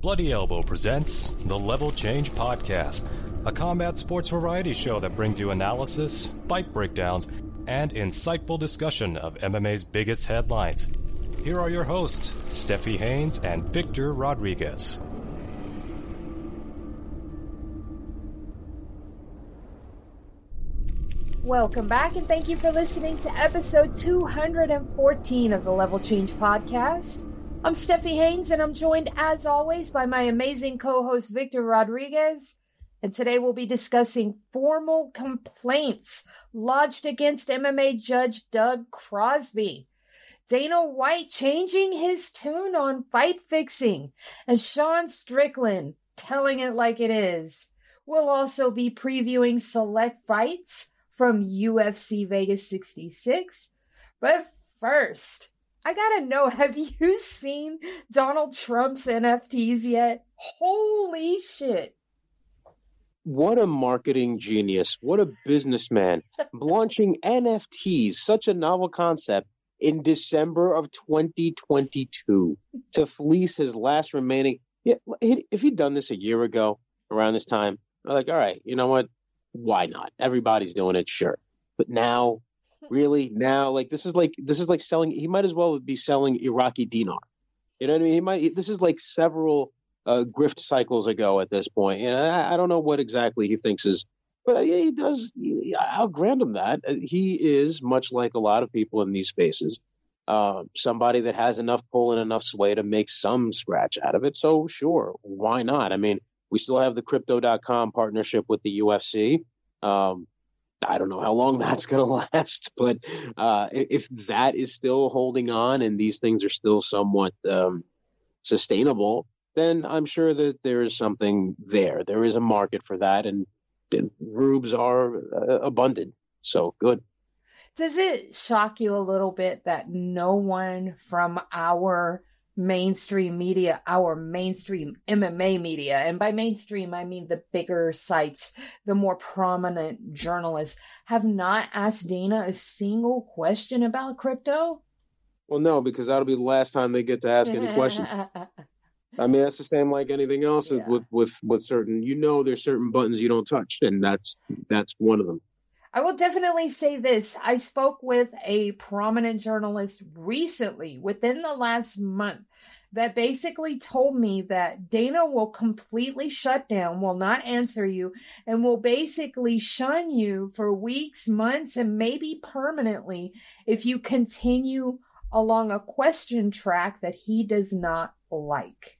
Bloody Elbow presents the Level Change Podcast, a combat sports variety show that brings you analysis, fight breakdowns, and insightful discussion of MMA's biggest headlines. Here are your hosts, Stephie Haynes and Victor Rodriguez. Welcome back, and thank you for listening to episode 214 of the Level Change Podcast. I'm Stephie Haynes, and I'm joined, as always, by my amazing co host, Victor Rodriguez. And today we'll be discussing formal complaints lodged against MMA judge Doug Crosby. Dana White changing his tune on fight fixing, and Sean Strickland telling it like it is. We'll also be previewing select fights from UFC Vegas 66. But first, I gotta know have you seen Donald Trump's NFTs yet? Holy shit. What a marketing genius. What a businessman. Launching NFTs, such a novel concept, in December of 2022 to fleece his last remaining. Yeah, if he'd done this a year ago around this time, I'm like, all right, you know what? why not? Everybody's doing it, sure. But now, really, now, like this is like this is like selling. He might as well be selling Iraqi dinar. You know what I mean? He might. This is like several uh, grift cycles ago at this point. And I, I don't know what exactly he thinks is, but yeah, he does. I'll grant him that uh, he is much like a lot of people in these spaces. Uh, somebody that has enough pull and enough sway to make some scratch out of it. So sure, why not? I mean, we still have the crypto.com partnership with the UFC. Um, I don't know how long that's going to last, but uh, if that is still holding on and these things are still somewhat um, sustainable, then I'm sure that there is something there. There is a market for that, and, and rubes are uh, abundant. So good. Does it shock you a little bit that no one from our mainstream media, our mainstream MMA media. And by mainstream, I mean the bigger sites, the more prominent journalists have not asked Dana a single question about crypto. Well, no, because that'll be the last time they get to ask any question. I mean, that's the same like anything else yeah. with, with, with certain, you know, there's certain buttons you don't touch, and that's, that's one of them. I will definitely say this. I spoke with a prominent journalist recently, within the last month, that basically told me that Dana will completely shut down, will not answer you, and will basically shun you for weeks, months, and maybe permanently if you continue along a question track that he does not like.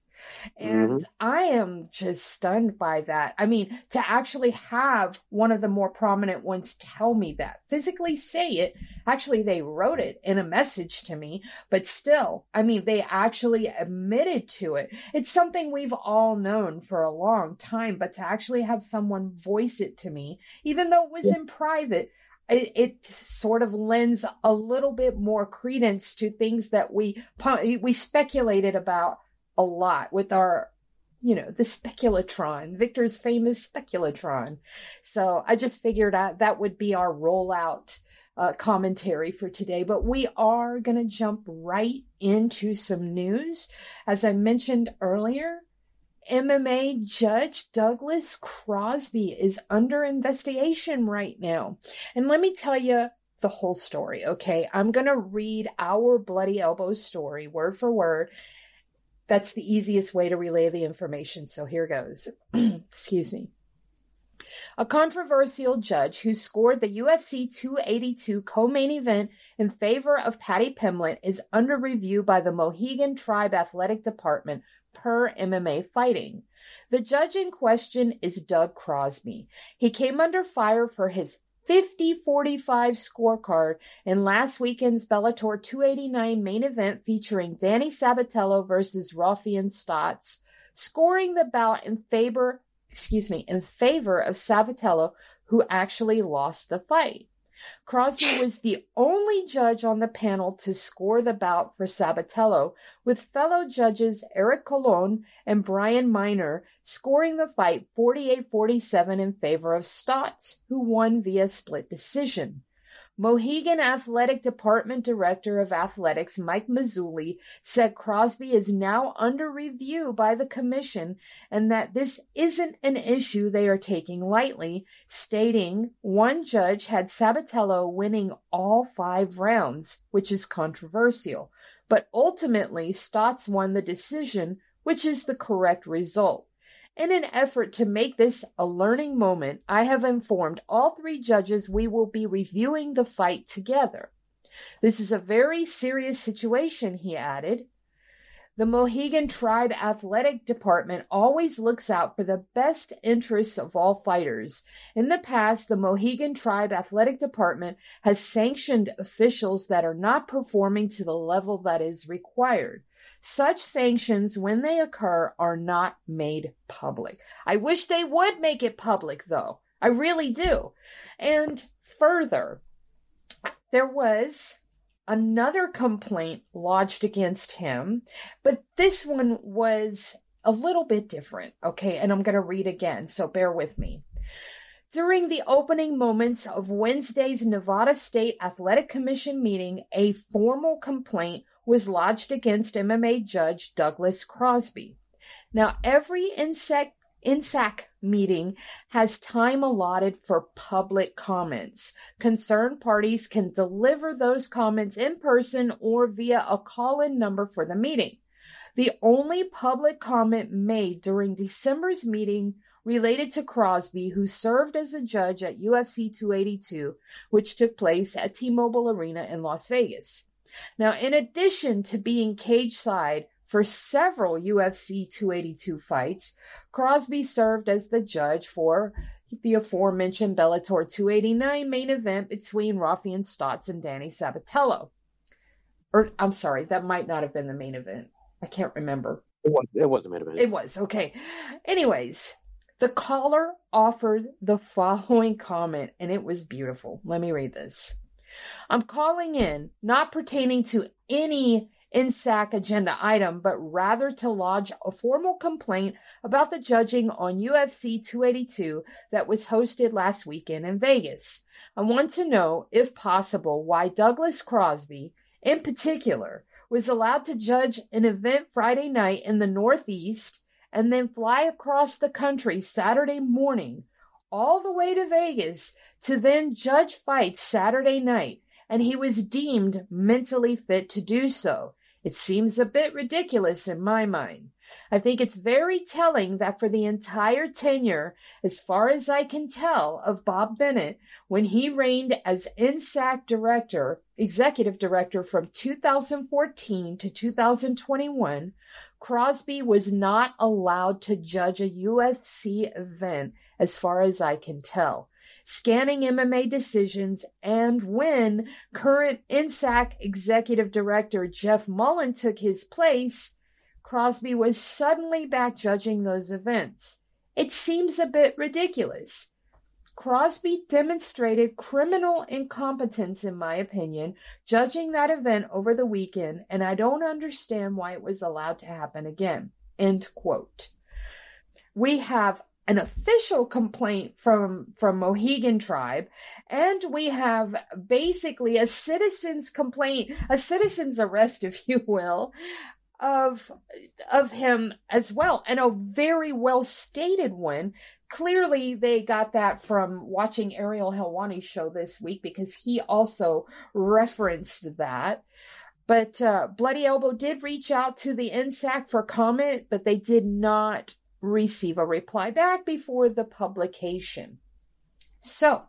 And mm-hmm. I am just stunned by that. I mean, to actually have one of the more prominent ones tell me that, physically say it. Actually, they wrote it in a message to me, but still, I mean, they actually admitted to it. It's something we've all known for a long time, but to actually have someone voice it to me, even though it was in private, it, it, sort of lends a little bit more credence to things that we we speculated about a lot with our you know the speculatron victor's famous speculatron so i just figured out that would be our rollout uh, commentary for today but we are going to jump right into some news as i mentioned earlier MMA judge Douglas Crosby is under investigation right now. And let me tell you the whole story, okay? I'm going to read our Bloody Elbow story word for word, that's the easiest way to relay the information. So here goes. Excuse me. A controversial judge who scored the UFC 282 co main event in favor of Paddy Pimblett is under review by the Mohegan Tribe Athletic Department per MMA Fighting. The judge in question is Doug Crosby. He came under fire for his 50 45 scorecard in last weekend's Bellator 289 main event featuring Danny Sabatello versus Raufeon Stots, scoring the bout in favor, excuse me, in favor of Sabatello, who actually lost the fight. Crosby was the only judge on the panel to score the bout for Sabatello, with fellow judges Eric Colon and Brian Miner scoring the fight 48 47 in favor of Stots, who won via split decision. Mohegan Athletic Department Director of Athletics Mike Mazzulli said Crosby is now under review by the commission and that this isn't an issue they are taking lightly, stating one judge had Sabatello winning all five rounds, which is controversial. But ultimately, Stots won the decision, which is the correct result. In an effort to make this a learning moment, I have informed all three judges we will be reviewing the fight together. This is a very serious situation, he added. The Mohegan Tribe Athletic Department always looks out for the best interests of all fighters. In the past, the Mohegan Tribe Athletic Department has sanctioned officials that are not performing to the level that is required. Such sanctions, when they occur, are not made public. I wish they would make it public, though. I really do. And further, there was another complaint lodged against him, but this one was a little bit different. Okay, and I'm going to read again, so bear with me. During the opening moments of Wednesday's Nevada State Athletic Commission meeting, a formal complaint was lodged against MMA judge Douglas Crosby. Now, every insect NSAC meeting has time allotted for public comments. Concerned parties can deliver those comments in person or via a call in number for the meeting. The only public comment made during December's meeting related to Crosby, who served as a judge at UFC 282, which took place at T Mobile Arena in Las Vegas. Now, in addition to being cage side for several UFC 282 fights, Crosby served as the judge for the aforementioned Bellator 289 main event between Raufeon Stots and Danny Sabatello. Or I'm sorry, that might not have been the main event. I can't remember. It was. It was a main event. It was okay. Anyways, the caller offered the following comment, and it was beautiful. Let me read this. I'm calling in, not pertaining to any NSAC agenda item, but rather to lodge a formal complaint about the judging on UFC 282 that was hosted last weekend in Vegas. I want to know, if possible, why Douglas Crosby, in particular, was allowed to judge an event Friday night in the Northeast and then fly across the country Saturday morning all the way to Vegas to then judge fights Saturday night, and he was deemed mentally fit to do so. It seems a bit ridiculous in my mind. I think it's very telling that for the entire tenure, as far as I can tell, of Bob Bennett, when he reigned as NSAC director, executive director from 2014 to 2021, Crosby was not allowed to judge a UFC event as far as I can tell. Scanning MMA decisions, and when current NSAC executive director Jeff Mullen took his place, Crosby was suddenly back judging those events. It seems a bit ridiculous. Crosby demonstrated criminal incompetence, in my opinion, judging that event over the weekend, and I don't understand why it was allowed to happen again. End quote. We have an official complaint from from Mohegan tribe. And we have basically a citizen's complaint a citizen's arrest if you will of of him as well. And a very well stated one. Clearly they got that from watching Ariel Helwani's show this week because he also referenced that. But uh, Bloody Elbow did reach out to the NSAC for comment, but they did not receive a reply back before the publication. So,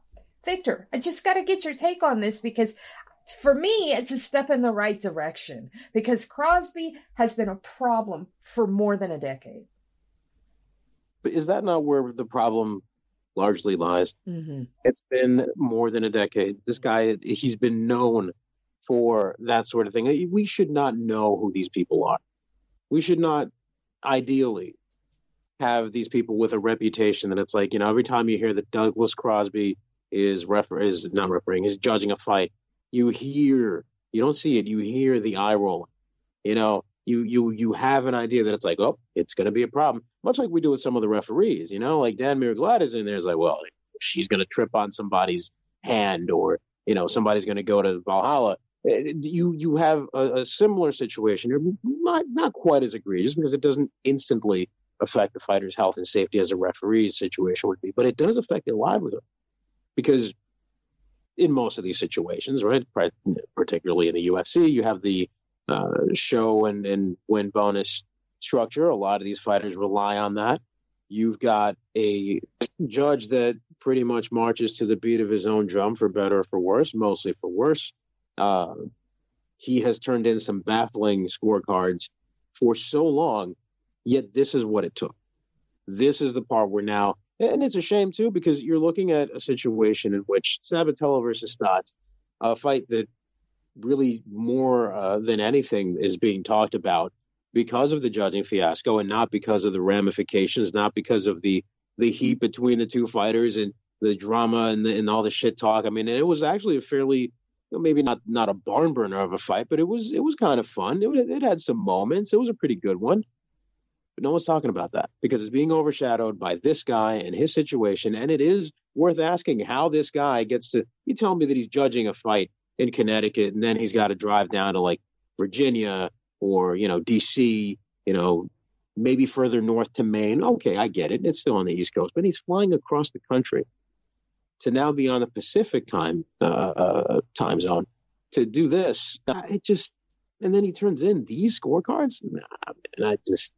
Victor, I just got to get your take on this because for me, it's a step in the right direction because Crosby has been a problem for more than a decade. But is that not where the problem largely lies? Mm-hmm. It's been more than a decade. This guy, he's been known for that sort of thing. We should not know who these people are. We should not, ideally, have these people with a reputation that it's like you know every time you hear that Douglas Crosby is refer is not refereeing is judging a fight, you hear you don't see it you hear the eye rolling, you know you you you have an idea that it's like oh it's going to be a problem much like we do with some of the referees you know like Dan Miragliotta is in there is like well she's going to trip on somebody's hand or you know somebody's going to go to Valhalla. Eh, you you have a, a similar situation. Not not quite as egregious because it doesn't instantly affect the fighter's health and safety as a referee's situation would be, but it does affect their livelihood because in most of these situations, right, particularly in the UFC, you have the uh, show and, and win bonus structure. A lot of these fighters rely on that. You've got a judge that pretty much marches to the beat of his own drum, for better or for worse, mostly for worse. Uh, he has turned in some baffling scorecards for so long, yet this is what it took. This is the part where now, and it's a shame too, because you're looking at a situation in which Sabatello versus Stott, a fight that really more uh, than anything is being talked about because of the judging fiasco and not because of the ramifications, not because of the the heat between the two fighters and the drama and, the, and all the shit talk. I mean, it was actually a fairly maybe not not a barn burner of a fight, but it was it was kind of fun. It, it had some moments. It was a pretty good one. But no one's talking about that because it's being overshadowed by this guy and his situation. And it is worth asking how this guy gets to. You tell me that he's judging a fight in Connecticut and then he's got to drive down to like Virginia or you know DC, you know maybe further north to Maine. Okay, I get it. It's still on the East Coast, but he's flying across the country to now be on the Pacific time uh, uh, time zone to do this. It just and then he turns in these scorecards, nah, and I just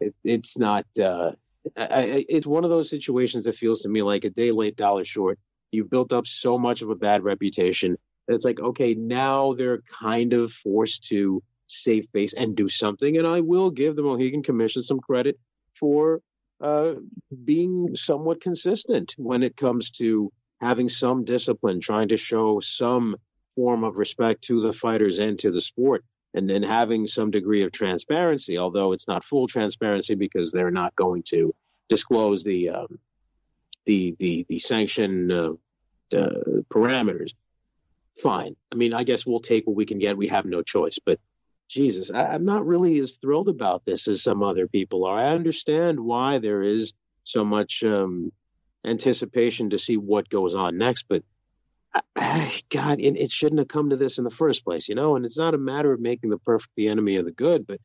it, it's not. Uh, I, I, it's one of those situations that feels to me like a day late, dollar short. You've built up so much of a bad reputation. That it's like okay, now they're kind of forced to save face and do something. And I will give the Mohegan Commission some credit for uh, being somewhat consistent when it comes to having some discipline, trying to show some form of respect to the fighters and to the sport, and then having some degree of transparency, although it's not full transparency because they're not going to disclose the um, the the the sanction uh, uh, parameters. Fine. I mean, I guess we'll take what we can get. We have no choice, but Jesus, I, am not really as thrilled about this as some other people are. I understand why there is so much um, anticipation to see what goes on next, but God, it, it, shouldn't have come to this in the first place, you know. And it's not a matter of making the perfect the enemy of the good, but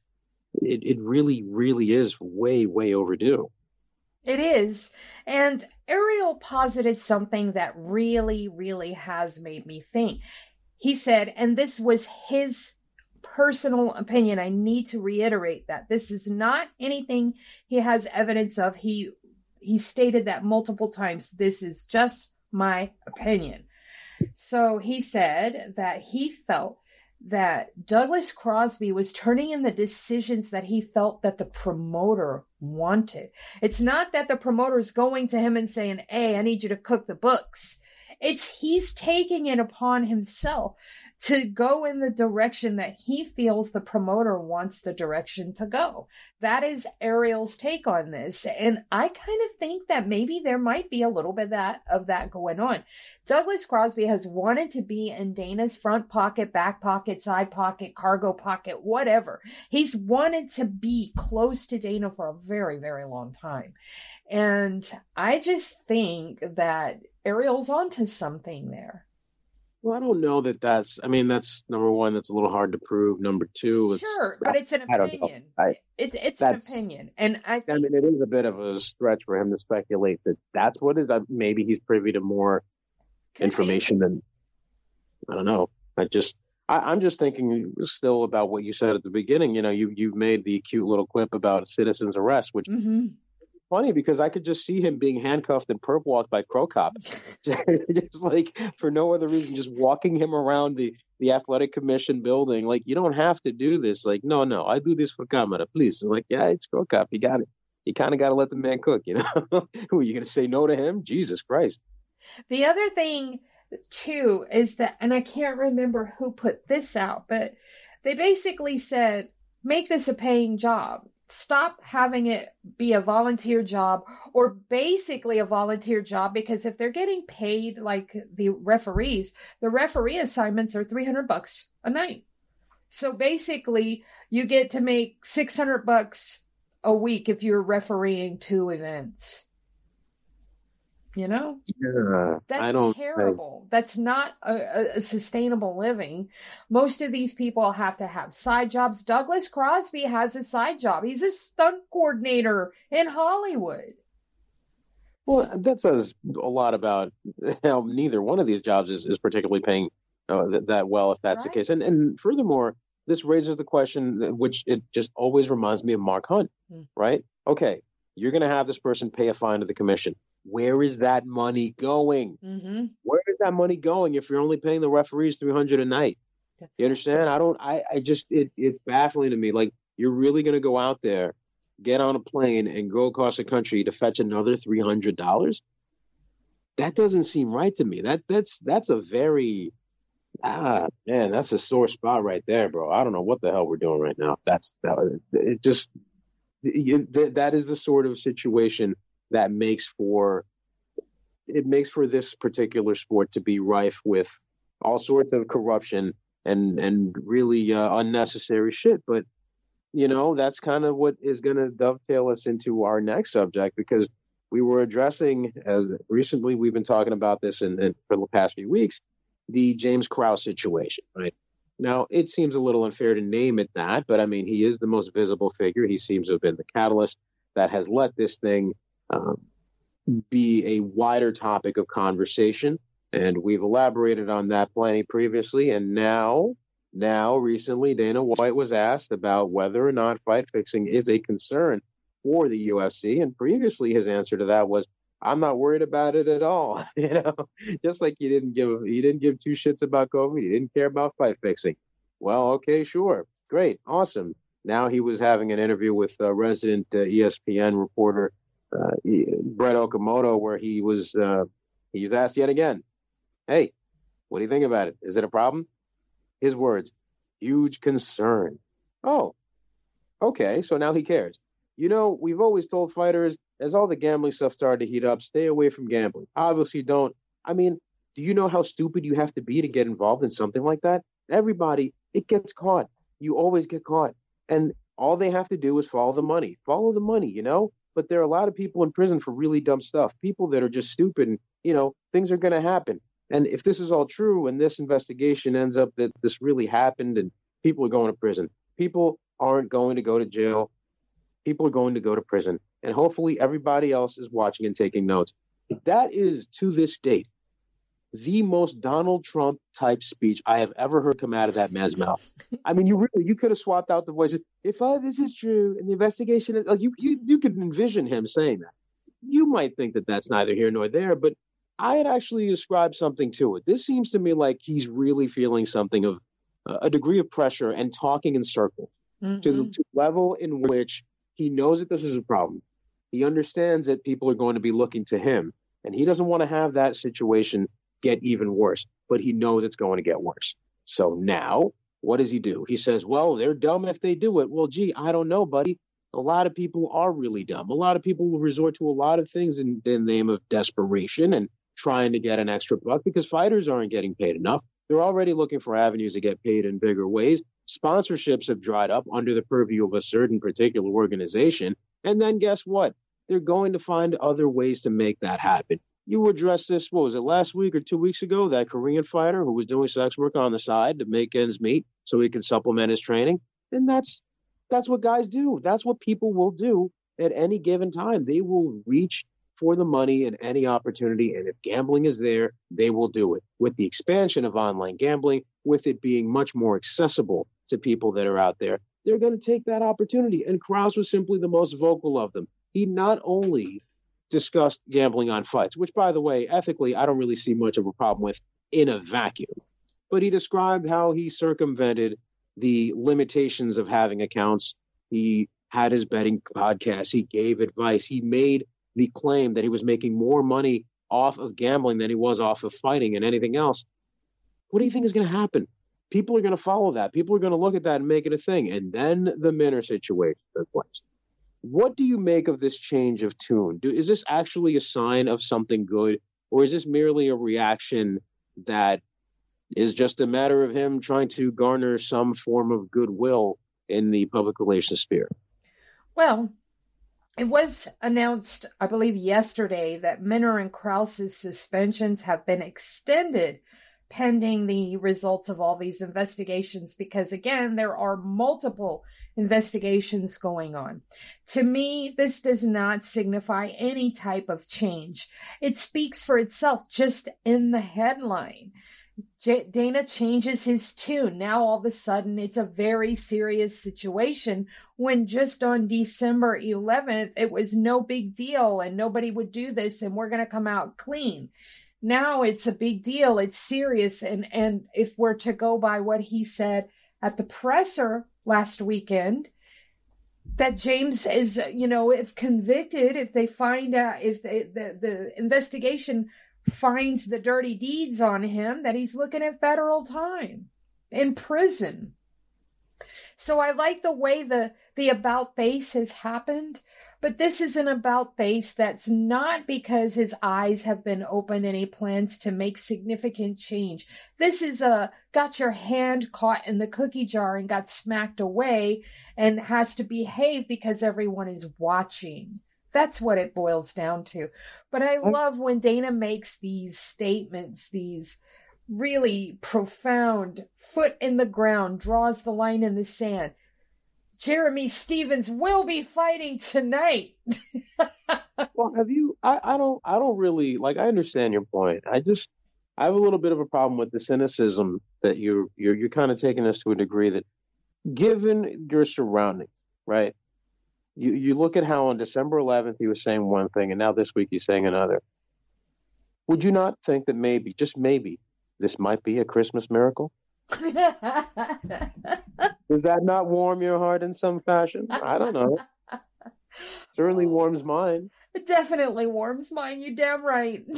it, it really, really is way, way overdue. It is. And Ariel posited something that really, really has made me think. He said, and this was his personal opinion. I need to reiterate that this is not anything he has evidence of. He he stated that multiple times. This is just my opinion. So he said that he felt that Douglas Crosby was turning in the decisions that he felt that the promoter wanted. It's not that the promoter is going to him and saying, Hey, I need you to cook the books. It's he's taking it upon himself to go in the direction that he feels the promoter wants the direction to go. That is Ariel's take on this. And I kind of think that maybe there might be a little bit of that, of that going on. Douglas Crosby has wanted to be in Dana's front pocket, back pocket, side pocket, cargo pocket, whatever. He's wanted to be close to Dana for a very, very long time. And I just think that Ariel's onto something there. Well, I don't know that that's. I mean, that's number one. That's a little hard to prove. Number two, it's, sure, but it's an opinion. I, it's it's an opinion, and I. Think, I mean, it is a bit of a stretch for him to speculate that that's what is. Maybe he's privy to more information be. than. I don't know. I just. I, am just thinking still about what you said at the beginning. You know, you you made the cute little quip about citizen's arrest, which mm-hmm funny because I could just see him being handcuffed and perp walked by Cro Cop, just like for no other reason, just walking him around the the athletic commission building. Like you don't have to do this. Like no, no, I do this for camera, please. Like yeah, it's Cro Cop. You got it. You kind of got to let the man cook. You know, who are you going to say no to him? Jesus Christ. The other thing too is that, and I can't remember who put this out, but they basically said make this a paying job stop having it be a volunteer job or basically a volunteer job because if they're getting paid like the referees the referee assignments are 300 bucks a night. So basically you get to make 600 bucks a week if you're refereeing two events you know yeah that's terrible I, That's not a, a, sustainable living. Most of these people have to have side jobs. Douglas Crosby has a side job. He's a stunt coordinator in Hollywood. Well, that says a lot about how neither one of these jobs is, is particularly paying uh, that, that, well, if that's right. the case. And and furthermore, this raises the question, which it just always reminds me of Mark Hunt, mm. right? Okay, you're going to have this person pay a fine to the commission. Where is that money going? Mm-hmm. Where is that money going if you're only paying the referees 300 a night? That's you understand? I don't. I. I just. It, it's baffling to me. Like you're really going to go out there get on a plane and go across the country to fetch another three hundred dollars? That doesn't seem right to me. That that's that's a very ah man, that's a sore spot right there, bro. I don't know what the hell we're doing right now. That's that. It just it, that is the sort of situation that makes for it makes for this particular sport to be rife with all sorts of corruption and and really uh, unnecessary shit. But you know, that's kind of what is going to dovetail us into our next subject because we were addressing, as recently we've been talking about this in, for the past few weeks, the James Krause situation, right? Now, it seems a little unfair to name it that, but I mean, he is the most visible figure. He seems to have been the catalyst that has let this thing um, be a wider topic of conversation. And we've elaborated on that plenty previously. And now now, recently, Dana White was asked about whether or not fight fixing is a concern for the UFC, and previously his answer to that was, "I'm not worried about it at all." you know, just like he didn't give he didn't give two shits about COVID, he didn't care about fight fixing. Well, okay, sure, great, awesome. Now he was having an interview with uh, resident uh, ESPN reporter uh, Brett Okamoto, where he was uh, he was asked yet again, "Hey, what do you think about it? Is it a problem?" His words, huge concern. Oh, okay. So now he cares. You know, we've always told fighters as all the gambling stuff started to heat up, stay away from gambling. Obviously, don't. I mean, do you know how stupid you have to be to get involved in something like that? Everybody, it gets caught. You always get caught. And all they have to do is follow the money. Follow the money, you know? But there are a lot of people in prison for really dumb stuff. People that are just stupid and, you know, things are going to happen. And if this is all true and this investigation ends up that this really happened and people are going to prison, people aren't going to go to jail. People are going to go to prison. And hopefully everybody else is watching and taking notes. That is to this date the most Donald Trump type speech I have ever heard come out of that man's mouth. I mean, you really you could have swapped out the voices. If all this is true and the investigation is like you you you could envision him saying that. You might think that that's neither here nor there, but I had actually ascribed something to it. This seems to me like he's really feeling something of uh, a degree of pressure and talking in circles mm-hmm. to the to level in which he knows that this is a problem. He understands that people are going to be looking to him, and he doesn't want to have that situation get even worse, but he knows it's going to get worse. So now, what does he do? He says, Well, they're dumb if they do it. Well, gee, I don't know, buddy. A lot of people are really dumb. A lot of people will resort to a lot of things in, the name of desperation and trying to get an extra buck because fighters aren't getting paid enough. They're already looking for avenues to get paid in bigger ways. Sponsorships have dried up under the purview of a certain particular organization. And then guess what? They're going to find other ways to make that happen. You addressed this, what was it, last week or two weeks ago? That Korean fighter who was doing sex work on the side to make ends meet so he can supplement his training. And that's that's what guys do. That's what people will do at any given time. They will reach for the money and any opportunity. And if gambling is there, they will do it. With the expansion of online gambling, with it being much more accessible to people that are out there, they're going to take that opportunity. And Krause was simply the most vocal of them. He not only discussed gambling on fights, which, by the way, ethically, I don't really see much of a problem with in a vacuum, but he described how he circumvented the limitations of having accounts. He had his betting podcast. He gave advice. He made the claim that he was making more money off of gambling than he was off of fighting and anything else, what do you think is going to happen? People are going to follow that. People are going to look at that and make it a thing. And then the Minner situation took place. What do you make of this change of tune? Do, is this actually a sign of something good, or is this merely a reaction that is just a matter of him trying to garner some form of goodwill in the public relations sphere? Well, it was announced, I believe, yesterday that Minner and Krause's suspensions have been extended pending the results of all these investigations because, again, there are multiple investigations going on. To me, this does not signify any type of change. It speaks for itself just in the headline. J- Dana changes his tune. Now, all of a sudden, it's a very serious situation when just on December 11th, it was no big deal and nobody would do this and we're going to come out clean. Now it's a big deal. It's serious. And, and if we're to go by what he said at the presser last weekend, that James is, you know, if convicted, if they find out, if they, the, the investigation finds the dirty deeds on him, that he's looking at federal time in prison. So I like the way the the about face has happened, but this is an about face that's not because his eyes have been opened and he plans to make significant change. This is a got your hand caught in the cookie jar and got smacked away and has to behave because everyone is watching. That's what it boils down to. But I oh. love when Dana makes these statements, these really profound foot in the ground, draws the line in the sand. Jeremy Stephens will be fighting tonight. well, have you? I, I don't. I don't really like. I understand your point. I just. I have a little bit of a problem with the cynicism that you're you're you're kind of taking us to a degree that, given your surroundings, right? You you look at how on December 11th he was saying one thing, and now this week he's saying another. Would you not think that maybe, just maybe, this might be a Christmas miracle? Does that not warm your heart in some fashion? I don't know. Certainly oh. warms mine. It definitely warms mine. You damn right.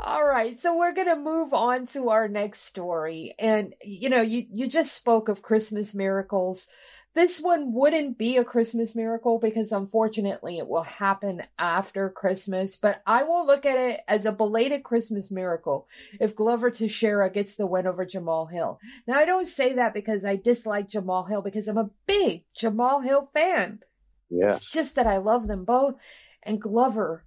All right, so we're going to move on to our next story. And you know, you you just spoke of Christmas miracles. This one wouldn't be a Christmas miracle because unfortunately it will happen after Christmas, but I will look at it as a belated Christmas miracle if Glover Teixeira gets the win over Jamahal Hill. Now, I don't say that because I dislike Jamahal Hill because I'm a big Jamahal Hill fan. Yeah. It's just that I love them both. And Glover,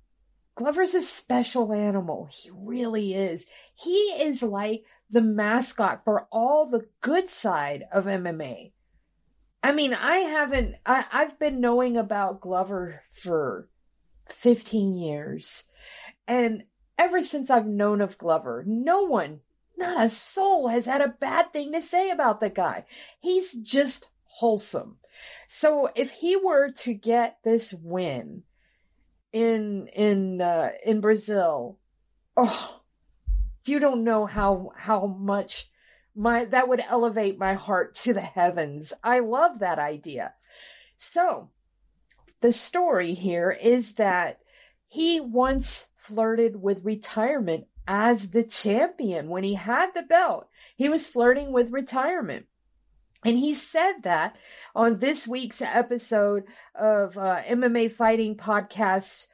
Glover's a special animal. He really is. He is like the mascot for all the good side of MMA. I mean, I haven't, I, I've been knowing about Glover for 15 years. And ever since I've known of Glover, no one, not a soul has had a bad thing to say about the guy. He's just wholesome. So if he were to get this win in in uh, in Brazil, oh, you don't know how how much my that would elevate my heart to the heavens. I love that idea. So, the story here is that he once flirted with retirement as the champion when he had the belt. He was flirting with retirement. And he said that on this week's episode of uh, MMA Fighting Podcast.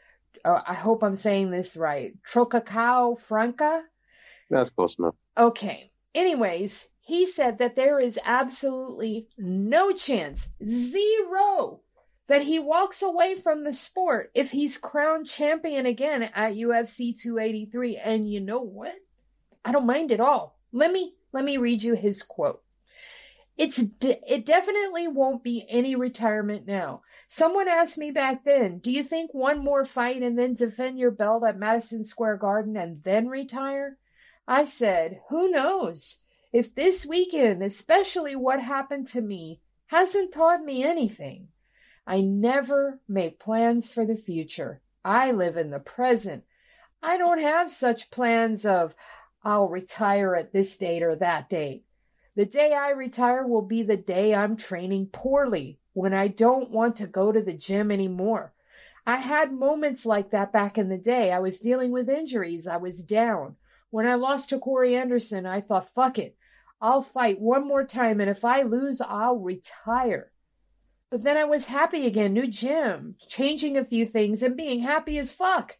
Uh, I hope I'm saying this right. Trocacao Franca? That's close enough. Okay. Anyways, he said that there is absolutely no chance, zero, that he walks away from the sport if he's crowned champion again at UFC 283. And you know what? I don't mind at all. Let me let me read you his quote. It's de- it definitely won't be any retirement now. Someone asked me back then, "Do you think one more fight and then defend your belt at Madison Square Garden and then retire?" I said, Who knows? If this weekend, especially what happened to me, hasn't taught me anything, I never make plans for the future. I live in the present. I don't have such plans of, I'll retire at this date or that date. The day I retire will be the day I'm training poorly, when I don't want to go to the gym anymore. I had moments like that back in the day. I was dealing with injuries. I was down. When I lost to Corey Anderson, I thought, fuck it. I'll fight one more time, and if I lose, I'll retire. But then I was happy again, new gym, changing a few things, and being happy as fuck.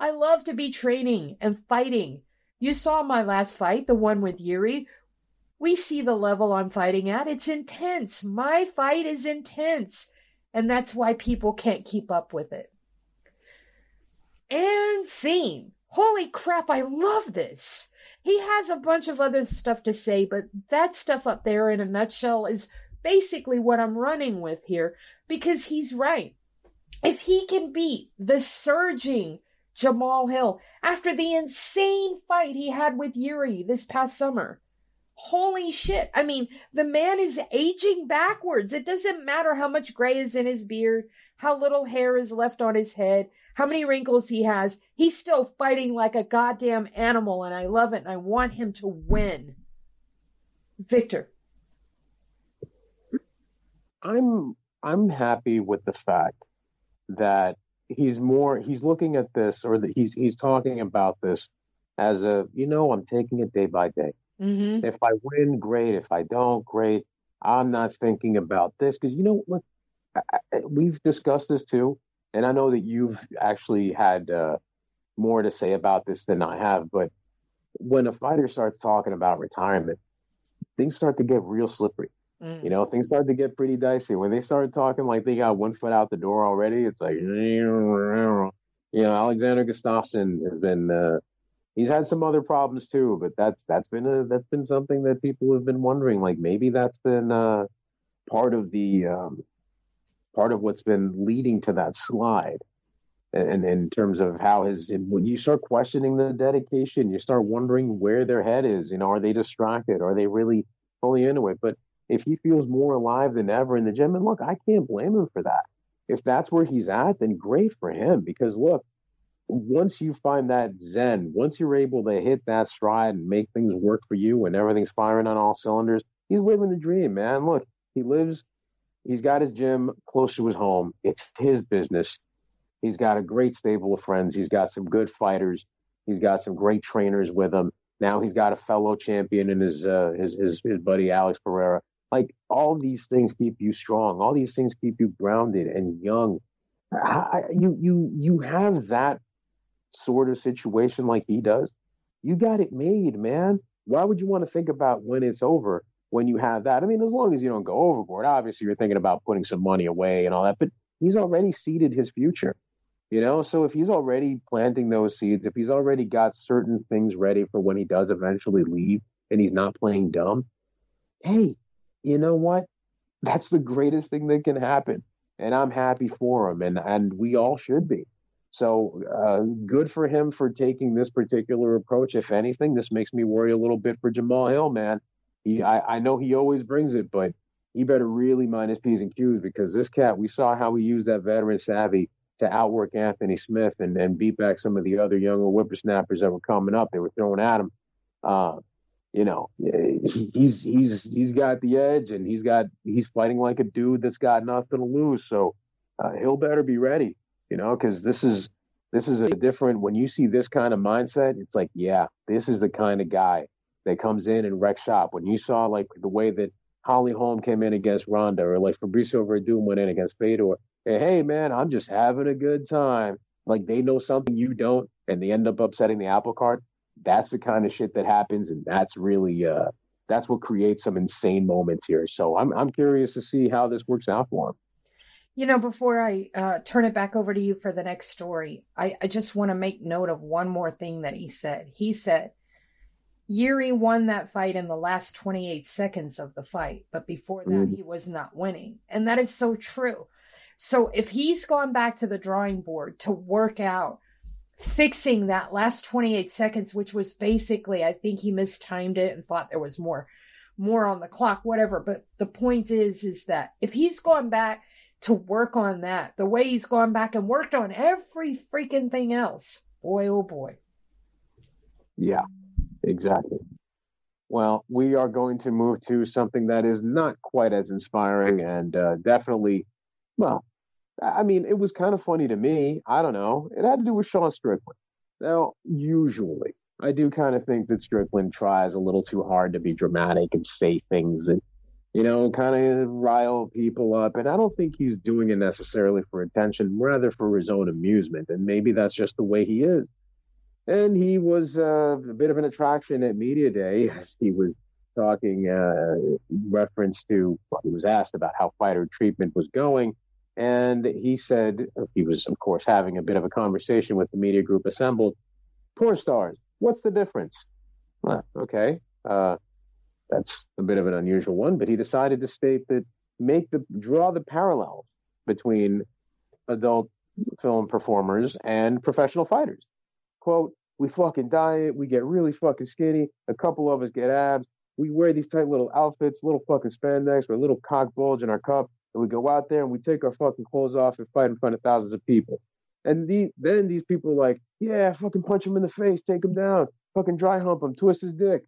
I love to be training and fighting. You saw my last fight, the one with Yuri. We see the level I'm fighting at. It's intense. My fight is intense. And that's why people can't keep up with it. And scene. Holy crap, I love this. He has a bunch of other stuff to say, but that stuff up there in a nutshell is basically what I'm running with here because he's right. If he can beat the surging Jamahal Hill after the insane fight he had with Yuri this past summer, holy shit. I mean, the man is aging backwards. It doesn't matter how much gray is in his beard, how little hair is left on his head, how many wrinkles he has. He's still fighting like a goddamn animal, and I love it, and I want him to win. Victor. I'm I'm happy with the fact that he's more he's looking at this or that he's he's talking about this as a you know I'm taking it day by day. Mm-hmm. If I win, great. If I don't, great. I'm not thinking about this because you know what? we've discussed this too, and I know that you've actually had uh, more to say about this than I have. But when a fighter starts talking about retirement, things start to get real slippery. Mm. You know, things start to get pretty dicey. When they start talking like they got one foot out the door already, it's like, you know, Alexander Gustafsson has been, uh, he's had some other problems too, but that's that's been a that's been something that people have been wondering. Like maybe that's been uh, part of the um, part of what's been leading to that slide. And in terms of how his, when you start questioning the dedication, you start wondering where their head is. You know, are they distracted? Are they really fully into it? But if he feels more alive than ever in the gym, and look, I can't blame him for that. If that's where he's at, then great for him. Because look, once you find that zen, once you're able to hit that stride and make things work for you and everything's firing on all cylinders, he's living the dream, man. Look, he lives, he's got his gym close to his home. It's his business. He's got a great stable of friends. He's got some good fighters. He's got some great trainers with him. Now he's got a fellow champion in his uh, his, his his buddy Alex Pereira. Like all these things keep you strong. All these things keep you grounded and young. I, you you you have that sort of situation like he does. You got it made, man. Why would you want to think about when it's over when you have that? I mean, as long as you don't go overboard. Obviously, you're thinking about putting some money away and all that, but he's already seeded his future. You know, so if he's already planting those seeds, if he's already got certain things ready for when he does eventually leave and he's not playing dumb, hey, you know what? That's the greatest thing that can happen. And I'm happy for him, and, and we all should be. So uh, good for him for taking this particular approach. If anything, this makes me worry a little bit for Jamahal Hill, man. He, I, I know he always brings it, but he better really mind his P's and Q's because this cat, we saw how he used that veteran savvy to outwork Anthony Smith and, and beat back some of the other younger whippersnappers that were coming up. They were throwing at him. Uh, you know, he's he's he's got the edge, and he's got he's fighting like a dude that's got nothing to lose. So uh, he'll better be ready, you know, because this is this is a different. When you see this kind of mindset, it's like, yeah, this is the kind of guy that comes in and wrecks shop. When you saw like the way that Holly Holm came in against Ronda, or like Fabricio Werdum went in against Fedor, hey man, I'm just having a good time. Like they know something you don't, and they end up upsetting the apple cart that's the kind of shit that happens, and that's really uh, that's what creates some insane moments here. So I'm I'm curious to see how this works out for him. You know, before I uh, turn it back over to you for the next story, I, I just want to make note of one more thing that he said. He said Yuri won that fight in the last 28 seconds of the fight, but before that, mm. he was not winning. And that is so true. So if he's gone back to the drawing board to work out fixing that last 28 seconds, which was basically, I think he mistimed it and thought there was more, more on the clock, whatever. But the point is, is that if he's gone back to work on that, the way he's gone back and worked on every freaking thing else, boy, oh boy. Yeah, exactly. Well, we are going to move to something that is not quite as inspiring and uh, definitely, well, I mean, it was kind of funny to me. I don't know. It had to do with Sean Strickland. Now, usually, I do kind of think that Strickland tries a little too hard to be dramatic and say things and, you know, kind of rile people up. And I don't think he's doing it necessarily for attention, rather for his own amusement. And maybe that's just the way he is. And he was uh, a bit of an attraction at Media Day as he was talking uh, reference to, he was asked about how fighter treatment was going And he said, he was, of course, having a bit of a conversation with the media group assembled. Porn stars, what's the difference? Well, okay. Uh, that's a bit of an unusual one, but he decided to state that make the draw the parallels between adult film performers and professional fighters. Quote, we fucking diet, we get really fucking skinny, a couple of us get abs, we wear these tight little outfits, little fucking spandex, with a little cock bulge in our cup, and we go out there and we take our fucking clothes off and fight in front of thousands of people. And the, then these people are like, yeah, fucking punch him in the face, take him down, fucking dry hump him, twist his dick.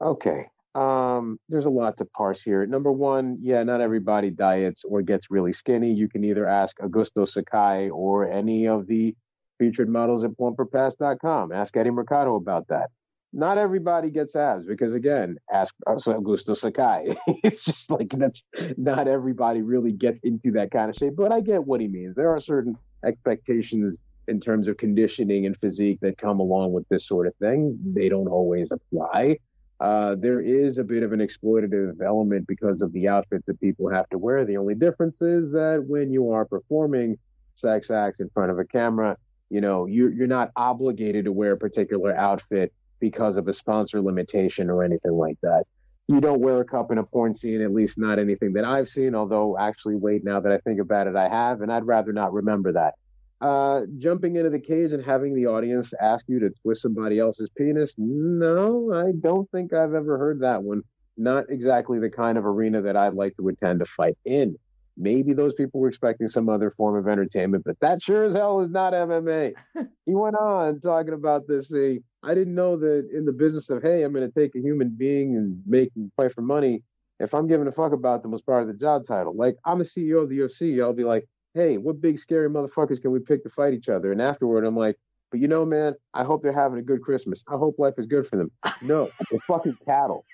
Okay, um, there's a lot to parse here. Number one, yeah, not everybody diets or gets really skinny. You can either ask Augusto Sakai or any of the featured models at plumperpass.com. Ask Eddie Mercado about that. Not everybody gets abs because, again, ask Augusto Sakai. it's just like that's not everybody really gets into that kind of shape. But I get what he means. There are certain expectations in terms of conditioning and physique that come along with this sort of thing. They don't always apply. Uh, there is a bit of an exploitative element because of the outfits that people have to wear. The only difference is that when you are performing sex acts in front of a camera, you know, you're, you're not obligated to wear a particular outfit because of a sponsor limitation or anything like that. You don't wear a cup in a porn scene, at least not anything that I've seen, although actually, wait, now that I think about it, I have, and I'd rather not remember that. Uh, jumping into the cage and having the audience ask you to twist somebody else's penis? No, I don't think I've ever heard that one. Not exactly the kind of arena that I'd like to attend a fight in. Maybe those people were expecting some other form of entertainment, but that sure as hell is not MMA. he went on talking about this. Say, I didn't know that in the business of, hey, I'm going to take a human being and make them fight for money. If I'm giving a fuck about them as part of the job title, like I'm a CEO of the UFC, I'll be like, hey, what big scary motherfuckers can we pick to fight each other? And afterward, I'm like, but you know, man, I hope they're having a good Christmas. I hope life is good for them. No, they're fucking cattle.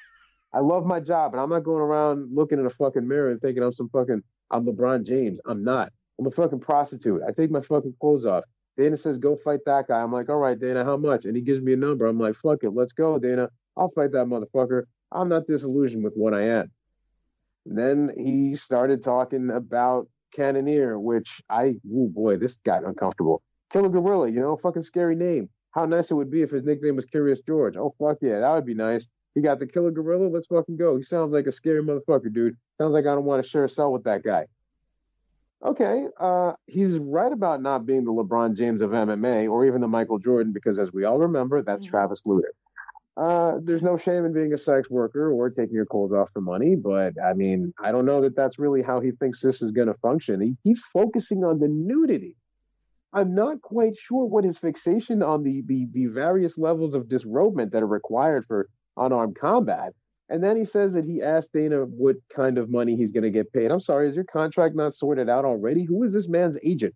I love my job, and I'm not going around looking in a fucking mirror and thinking I'm some fucking I'm LeBron James. I'm not. I'm a fucking prostitute. I take my fucking clothes off. Dana says, go fight that guy. I'm like, all right, Dana, how much? And he gives me a number. I'm like, fuck it, let's go, Dana. I'll fight that motherfucker. I'm not disillusioned with what I am. Then he started talking about Cannonier, which I, oh boy, this got uncomfortable. Killer Gorilla, you know, fucking scary name. How nice it would be if his nickname was Curious George. Oh, fuck yeah, that would be nice. He got the Killer Gorilla, let's fucking go. He sounds like a scary motherfucker, dude. Sounds like I don't want to share a cell with that guy. Okay, uh, he's right about not being the LeBron James of MMA or even the Michael Jordan, because as we all remember, that's mm-hmm. Travis Lutter. Uh, there's no shame in being a sex worker or taking your clothes off for money, but I mean, I don't know that that's really how he thinks this is going to function. He, he's focusing on the nudity. I'm not quite sure what his fixation on the, the the various levels of disrobement that are required for unarmed combat. And then he says that he asked Dana what kind of money he's going to get paid. I'm sorry, is your contract not sorted out already? Who is this man's agent?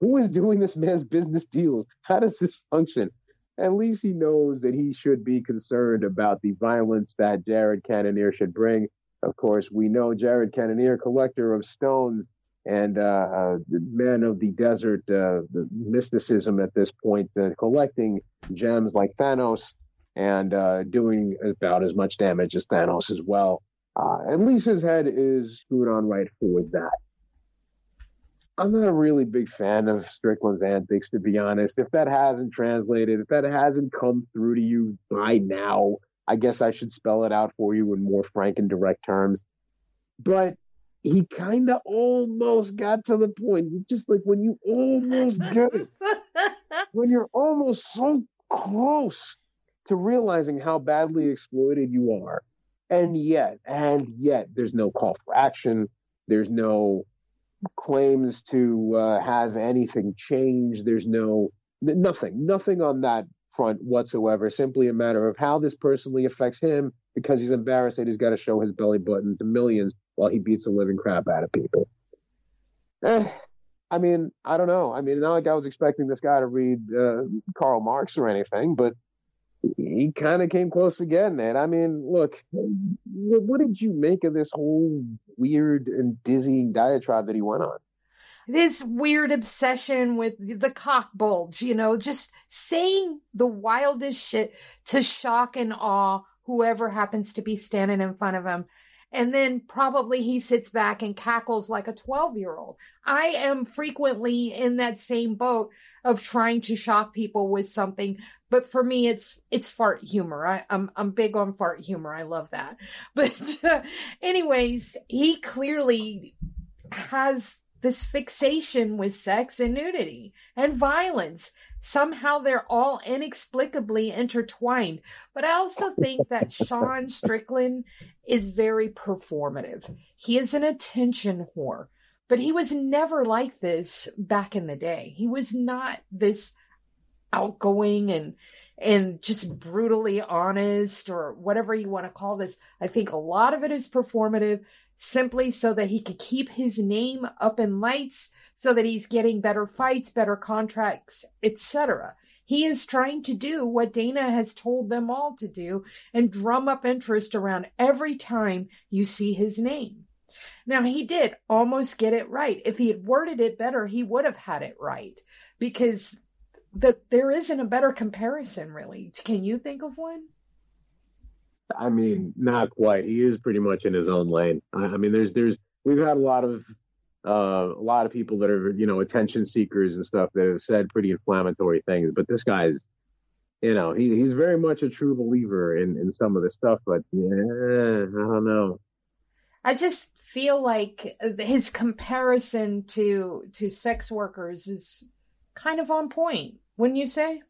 Who is doing this man's business deals? How does this function? at least he knows that he should be concerned about the violence that Jared Cannonier should bring. Of course, we know Jared Cannonier, collector of stones and uh, uh, man of the desert, uh, the mysticism at this point, uh, collecting gems like Thanos and uh, doing about as much damage as Thanos as well. Uh, at least his head is screwed on right for that. I'm not a really big fan of Strickland's antics, to be honest. If that hasn't translated, if that hasn't come through to you by now, I guess I should spell it out for you in more frank and direct terms. But he kind of almost got to the point. Just like when you almost get it, when you're almost so close to realizing how badly exploited you are. And yet, and yet, there's no call for action. There's no claims to uh, have anything change. There's no nothing, nothing on that front whatsoever. Simply a matter of how this personally affects him because he's embarrassed that he's got to show his belly button to millions while he beats the living crap out of people. Eh, I mean, I don't know. I mean, not like I was expecting this guy to read uh, Karl Marx or anything, but he kind of came close again, man. I mean, look, what did you make of this whole weird and dizzying diatribe that he went on? This weird obsession with the cock bulge, you know, just saying the wildest shit to shock and awe whoever happens to be standing in front of him. and then probably he sits back and cackles like a 12 year old. I am frequently in that same boat of trying to shock people with something, but for me, it's it's fart humor. I, I'm, I'm big on fart humor. I love that. But uh, anyways, he clearly has this fixation with sex and nudity and violence. Somehow they're all inexplicably intertwined. But I also think that Sean Strickland is very performative. He is an attention whore, but he was never like this back in the day. He was not this outgoing and and just brutally honest or whatever you want to call this. I think a lot of it is performative simply so that he could keep his name up in lights so that he's getting better fights, better contracts, etc. He is trying to do what Dana has told them all to do and drum up interest around every time you see his name. Now, he did almost get it right. If he had worded it better, he would have had it right because the, there isn't a better comparison, really. Can you think of one? I mean, not quite. He is pretty much in his own lane. I, mean, there's there's we've had a lot of uh, a lot of people that are you know attention seekers and stuff that have said pretty inflammatory things, but this guy's you know he, he's very much a true believer in in some of the stuff. But yeah, I don't know. I just feel like his comparison to to sex workers is kind of on point, wouldn't you say?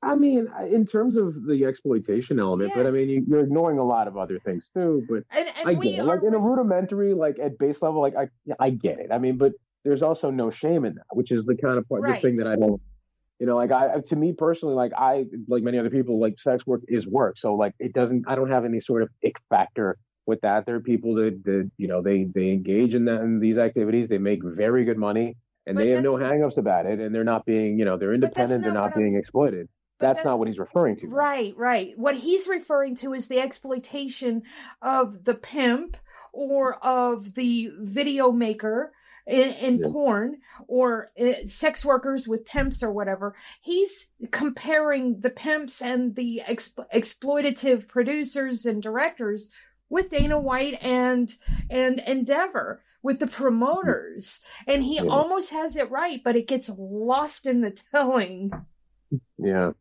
I mean, in terms of the exploitation element, yes. but I mean, you, are ignoring a lot of other things too. But and, and I get it. Like in a rudimentary, like at base level, like I, I get it. I mean, but there's also no shame in that, which is the kind of part, right. the thing that I don't, you know, like I, to me personally, like I, like many other people, like sex work is work. So like it doesn't, I don't have any sort of ick factor with that. There are people that, that you know, they they engage in that in these activities. They make very good money, and but they have no hangups about it, and they're not being, you know, they're independent. Not they're not being I'm... exploited that's not what he's referring to. Right, right. What he's referring to is the exploitation of the pimp or of the video maker in, in yeah. porn or uh, sex workers with pimps or whatever. He's comparing the pimps and the exploitative producers and directors with Dana White and and Endeavor with the promoters. And he yeah. almost has it right, but it gets lost in the telling. Yeah.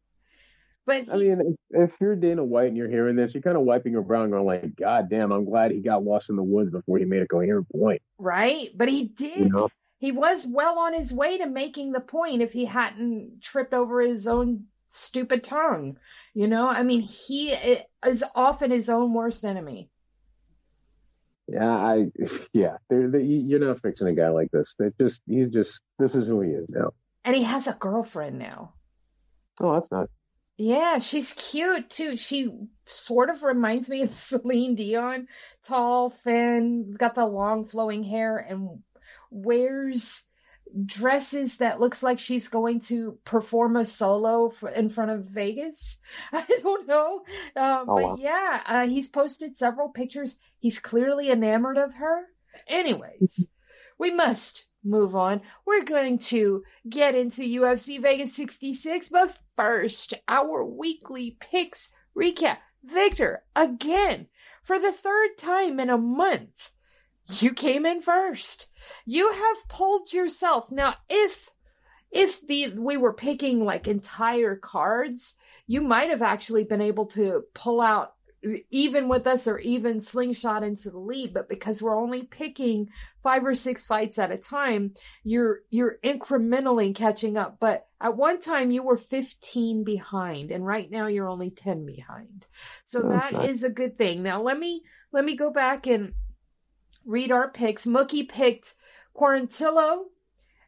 But he, I mean, if you're Dana White and you're hearing this, you're kind of wiping your brow and going like, "God damn, I'm glad he got lost in the woods before he made a coherent point." Right, but he did. You know? He was well on his way to making the point if he hadn't tripped over his own stupid tongue. You know, I mean, he is often his own worst enemy. Yeah, I yeah, they're, they're, you're not fixing a guy like this. They just he's just this is who he is now. And he has a girlfriend now. Oh, that's not yeah, she's cute too. She sort of reminds me of Celine Dion, tall, thin, got the long flowing hair, and wears dresses that looks like she's going to perform a solo for, in front of Vegas. I don't know, uh, oh, but wow. yeah, uh, he's posted several pictures. He's clearly enamored of her. Anyways, we must move on. We're going to get into UFC Vegas 66, but first, our weekly picks recap. Victor, again, for the third time in a month, you came in first. You have pulled yourself. Now, if if the we were picking like entire cards, you might have actually been able to pull out even with us or even slingshot into the lead but because we're only picking five or six fights at a time you're you're incrementally catching up but at one time you were 15 behind and right now you're only 10 behind so okay. that is a good thing now let me let me go back and read our picks mookie picked quarantillo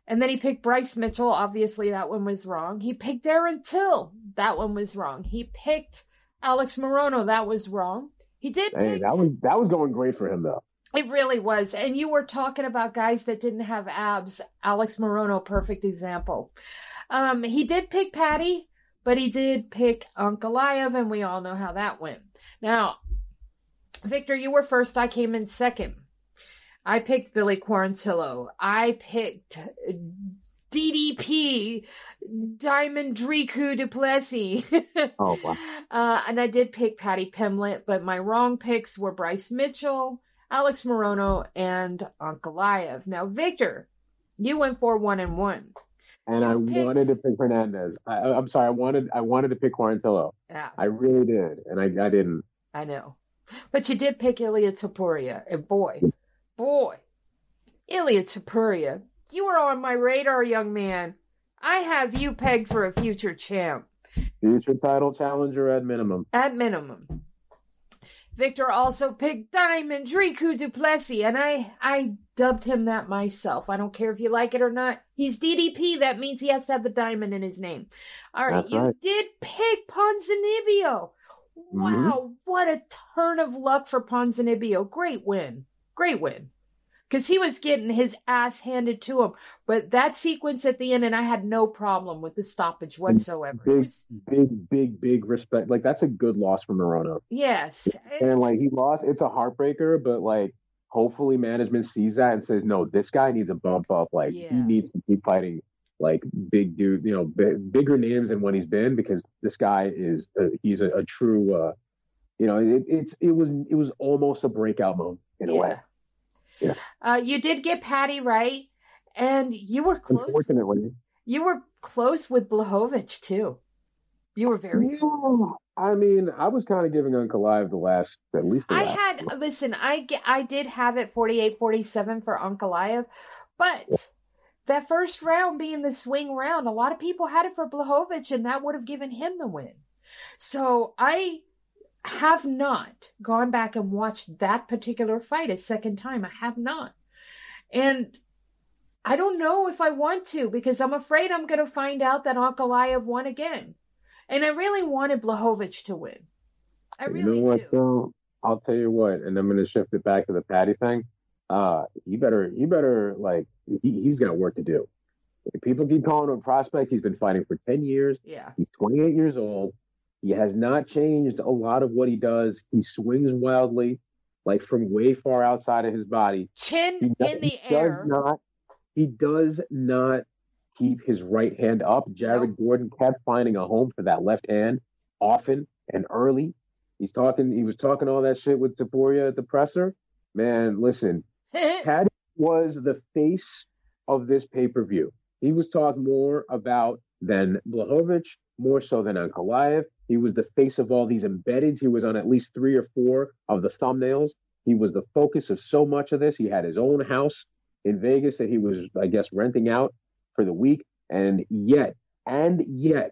and then he picked Bryce Mitchell. Obviously, that one was wrong. He picked Darren Till. That one was wrong. He picked Alex Morono, that was wrong. He did. Hey, pick... that was that was going great for him though. It really was. And you were talking about guys that didn't have abs. Alex Morono, perfect example. Um, he did pick Paddy, but he did pick Ankalaev, and we all know how that went. Now, Victor, you were first. I came in second. I picked Billy Quarantillo. I picked DDP, Diamond Dricus Du Plessis. Oh, wow. Uh, and I did pick Paddy Pimblett, but my wrong picks were Bryce Mitchell, Alex Morono, and Ankalaev. Now, Victor, you went for one and one. And You I picked- wanted to pick Hernandez. I, I'm sorry. I wanted I wanted to pick Quarantillo. Yeah, I really did, and I, I didn't. I know. But you did pick Ilia Topuria. And boy, boy, Ilia Topuria, you are on my radar, young man. I have you pegged for a future champ. Future title challenger at minimum. at minimum. Victor also picked Diamond Dricus Du Plessis, and I I dubbed him that myself. I don't care if you like it or not. He's DDP. That means he has to have the diamond in his name. All right, That's you right. did pick Ponzinibbio. Mm-hmm. Wow, what a turn of luck for Ponzinibbio. Great win. Great win. Because he was getting his ass handed to him. But that sequence at the end, and I had no problem with the stoppage whatsoever. Big, was, big, big, big respect. Like that's a good loss for Morono. yes. And like he lost, it's a heartbreaker, but like hopefully management sees that and says, no, this guy needs a bump up. Like Yeah. he needs to keep fighting like big dude, you know, bi- bigger names than when he's been because this guy is uh, he's a, a true, uh, you know, it, it's it was it was almost a breakout moment in a way. Yeah. Uh, you did get Paddy right, and you were close. Unfortunately, You were close with Blachowicz too. You were very. Yeah, I mean, I was kind of giving Ankalaev the last, at least I last. had listen. I ge- I did have it 48-47 for Ankalaev, but that first round being the swing round, a lot of people had it for Blachowicz, and that would have given him the win. So I have not gone back and watched that particular fight a second time. I have not, and I don't know if I want to because I'm afraid I'm going to find out that Ankalaev won again, and I really wanted Blachowicz to win. I you really know what, do. though? I'll tell you what, and I'm going to shift it back to the Paddy thing. Uh, he better, you better, like, he, he's got work to do. People keep calling him a prospect. He's been fighting for 10 years. Yeah. He's 28 years old. He has not changed a lot of what he does. He swings wildly, like from way far outside of his body. Chin He does, in the he air. does not. He does not keep his right hand up. Jared Nope. Gordon kept finding a home for that left hand often and early. He's talking. He was talking all that shit with Topuria at the presser. Man, listen, Paddy was the face of this pay per view. He was talked more about than Blachowicz, more so than Ankalaev. He was the face of all these embeddeds. He was on at least three or four of the thumbnails. He was the focus of so much of this. He had his own house in Vegas that he was, I guess, renting out for the week. And yet, and yet,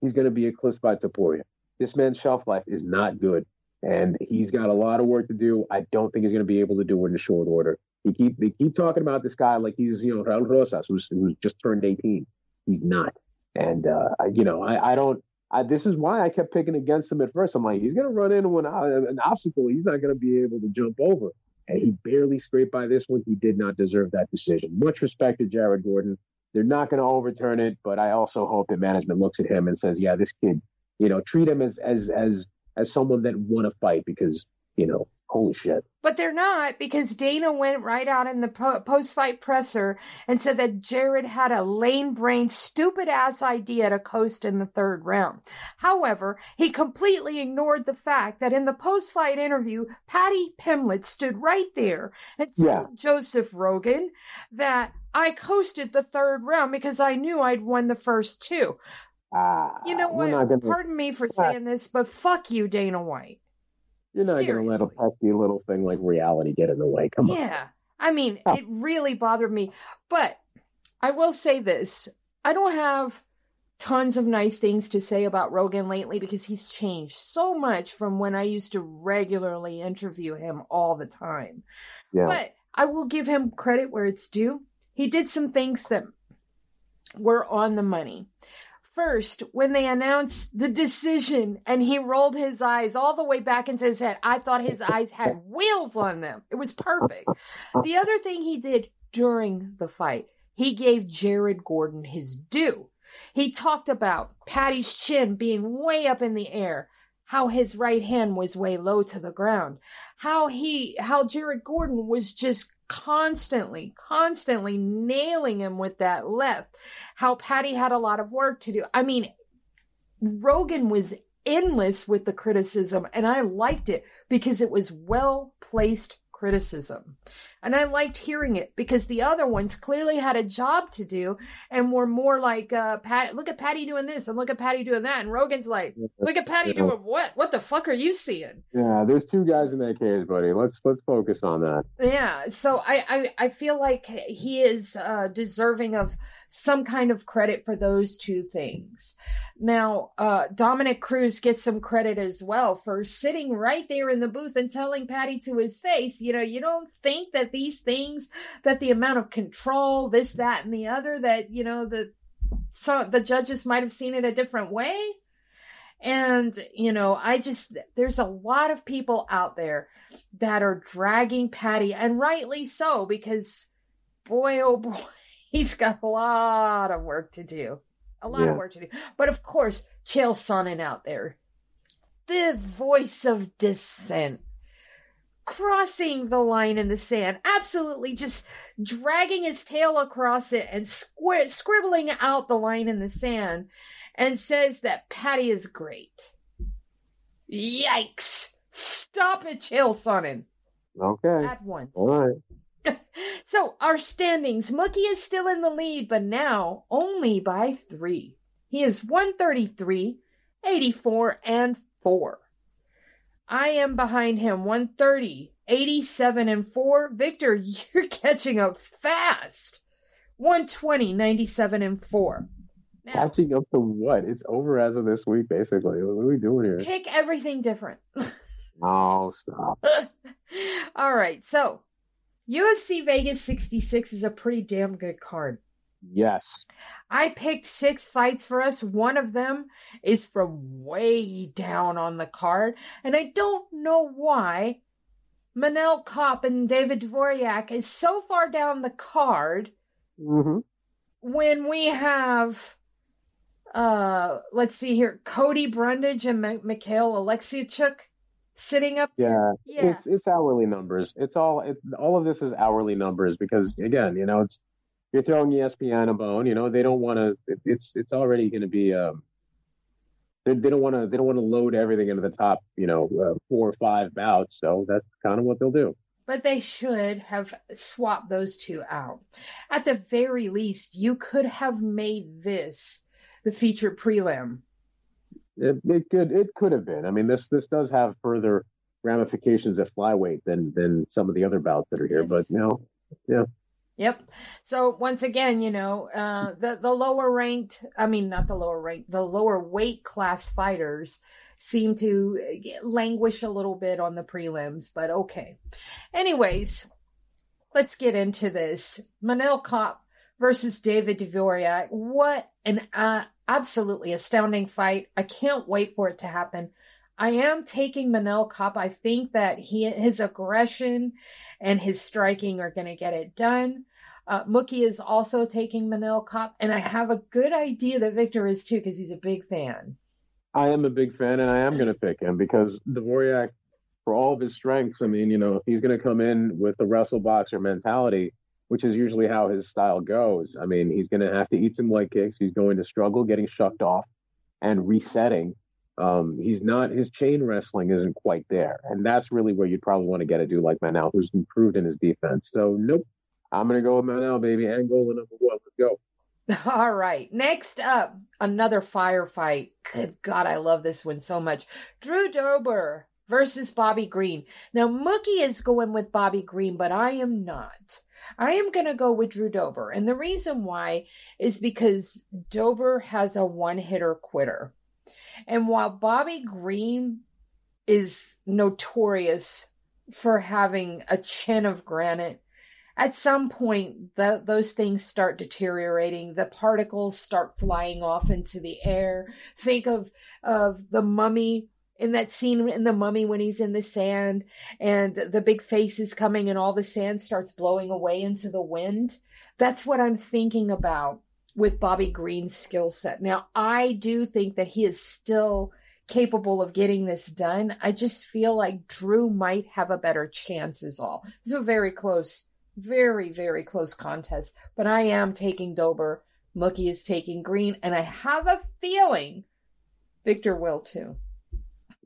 he's going to be eclipsed by Topuria. This man's shelf life is not good. And he's got a lot of work to do. I don't think he's going to be able to do it in short order. He keep they keep talking about this guy like he's you know Raul Rosas who's who's just turned 18. He's not. And uh, I, you know I I don't. I, this is why I kept picking against him at first. I'm like he's going to run into an, an obstacle he's not going to be able to jump over. And he barely scraped by this one. He did not deserve that decision. Much respect to Jared Gordon. They're not going to overturn it, but I also hope that management looks at him and says, "Yeah, this kid, you know, treat him as as as as someone that won a fight because you know, holy shit." But they're not because Dana went right out in the po- post fight presser and said that Jared had a lame brain, stupid ass idea to coast in the third round. However, he completely ignored the fact that in the post fight interview, Paddy Pimblett stood right there and told Yeah. Joseph Rogan that I coasted the third round because I knew I'd won the first two. Ah, You know what? gonna, Pardon me for saying this, but fuck you, Dana White. You're not going to let a pesky little thing like reality get in the way. Come on. Yeah. I mean, Oh. it really bothered me. But I will say this I don't have tons of nice things to say about Rogan lately because he's changed so much from when I used to regularly interview him all the time. Yeah. But I will give him credit where it's due. He did some things that were on the money. First, when they announced the decision and he rolled his eyes all the way back into his head, I thought his eyes had wheels on them. It was perfect. The other thing he did during the fight, he gave Jared Gordon his due. He talked about Paddy's chin being way up in the air. how his right hand was way low to the ground, how he, how Jared Gordon was just constantly, constantly nailing him with that left, how Paddy had a lot of work to do. I mean, Rogan was endless with the criticism, and I liked it because it was well placed criticism. And I liked hearing it because the other ones clearly had a job to do and were more like, uh, Pat, look at Paddy doing this and look at Paddy doing that. And Rogan's like, look at Paddy yeah. doing what? What the fuck are you seeing? Yeah, there's two guys in that cage, buddy. Let's let's focus on that. Yeah. So I I, I feel like he is uh, deserving of some kind of credit for those two things. Now, uh, Dominick Cruz gets some credit as well for sitting right there in the booth and telling Paddy to his face, you know, you don't think that these things, that the amount of control, this, that, and the other, that, you know, the, so the judges might have seen it a different way. And, you know, I just, there's a lot of people out there that are dragging Paddy, and rightly so, because boy, oh boy, he's got a lot of work to do. A lot yeah. of work to do. But of course, Chael Sonnen out there, the voice of dissent, crossing the line in the sand, absolutely just dragging his tail across it and squir- scribbling out the line in the sand, and says that Paddy is great. Yikes! Stop it, Chael Sonnen. Okay. At once. All right. so our standings Mookie is still in the lead, but now only by three. He is 133, 84, and 4. I am behind him 130, 87, and 4. Victor, you're catching up fast. 120, 97, and 4. Now, catching up to what? It's over as of this week, basically. What are we doing here? Pick everything different. oh, stop. All right. So UFC Vegas 66 is a pretty damn good card. Yes. I picked six fights for us. One of them is from way down on the card. And I don't know why Manel Kape and David Dvorak is so far down the card mm-hmm. when we have, uh, let's see here, Cody Brundage and M- Mikhail Alexichuk sitting up yeah, yeah it's it's hourly numbers. It's all it's all of this is hourly numbers because again you know it's you're throwing espn a bone you know they don't want to it, it's it's already going to be um they, they don't want to they don't want to load everything into the top you know uh, four or five bouts so that's kind of what they'll do. But they should have swapped those two out. At the very least you could have made this the featured prelim it, it could it could have been. I mean, this this does have further ramifications at flyweight than than some of the other bouts that are here. Yes. But you know, yeah. Yep. So once again, you know, uh, the the lower ranked, I mean, not the lower ranked, the lower weight class fighters seem to languish a little bit on the prelims, but okay. Anyways, let's get into this. Manel Kape versus David Dvorak. What an uh, absolutely astounding fight. I can't wait for it to happen. I am taking Manel Kape. I think that he his aggression and his striking are going to get it done. Uh, Mookie is also taking Manel Kape, and I have a good idea that Victor is too because he's a big fan. I am a big fan, and I am going to pick him because Dvorak, for all of his strengths, I mean, you know, he's going to come in with the wrestle boxer mentality, which is usually how his style goes. I mean, he's going to have to eat some leg kicks. He's going to struggle getting shucked off and resetting. Um, he's not his chain wrestling isn't quite there, and that's really where you'd probably want to get a dude like Manel, who's improved in his defense. So nope, I'm going to go with Manel, baby. Angola number one. Let's go. All right. Next up, another firefight. Good God, I love this one so much. Drew Dober versus Bobby Green. Now, Mookie is going with Bobby Green, but I am not. I am going to go with Drew Dober. And the reason why is because Dober has a one hitter quitter. And while Bobby Green is notorious for having a chin of granite, at some point the, those things start deteriorating the particles start flying off into the air think of of the mummy in that scene in the mummy when he's in the sand and the big face is coming and all the sand starts blowing away into the wind that's what i'm thinking about with bobby green's skill set now i do think that he is still capable of getting this done. I just feel like Drew might have a better chance, is all. It's a very close, very, very close contest. But I am taking Dober. Mookie is taking Green. And I have a feeling Victor will too.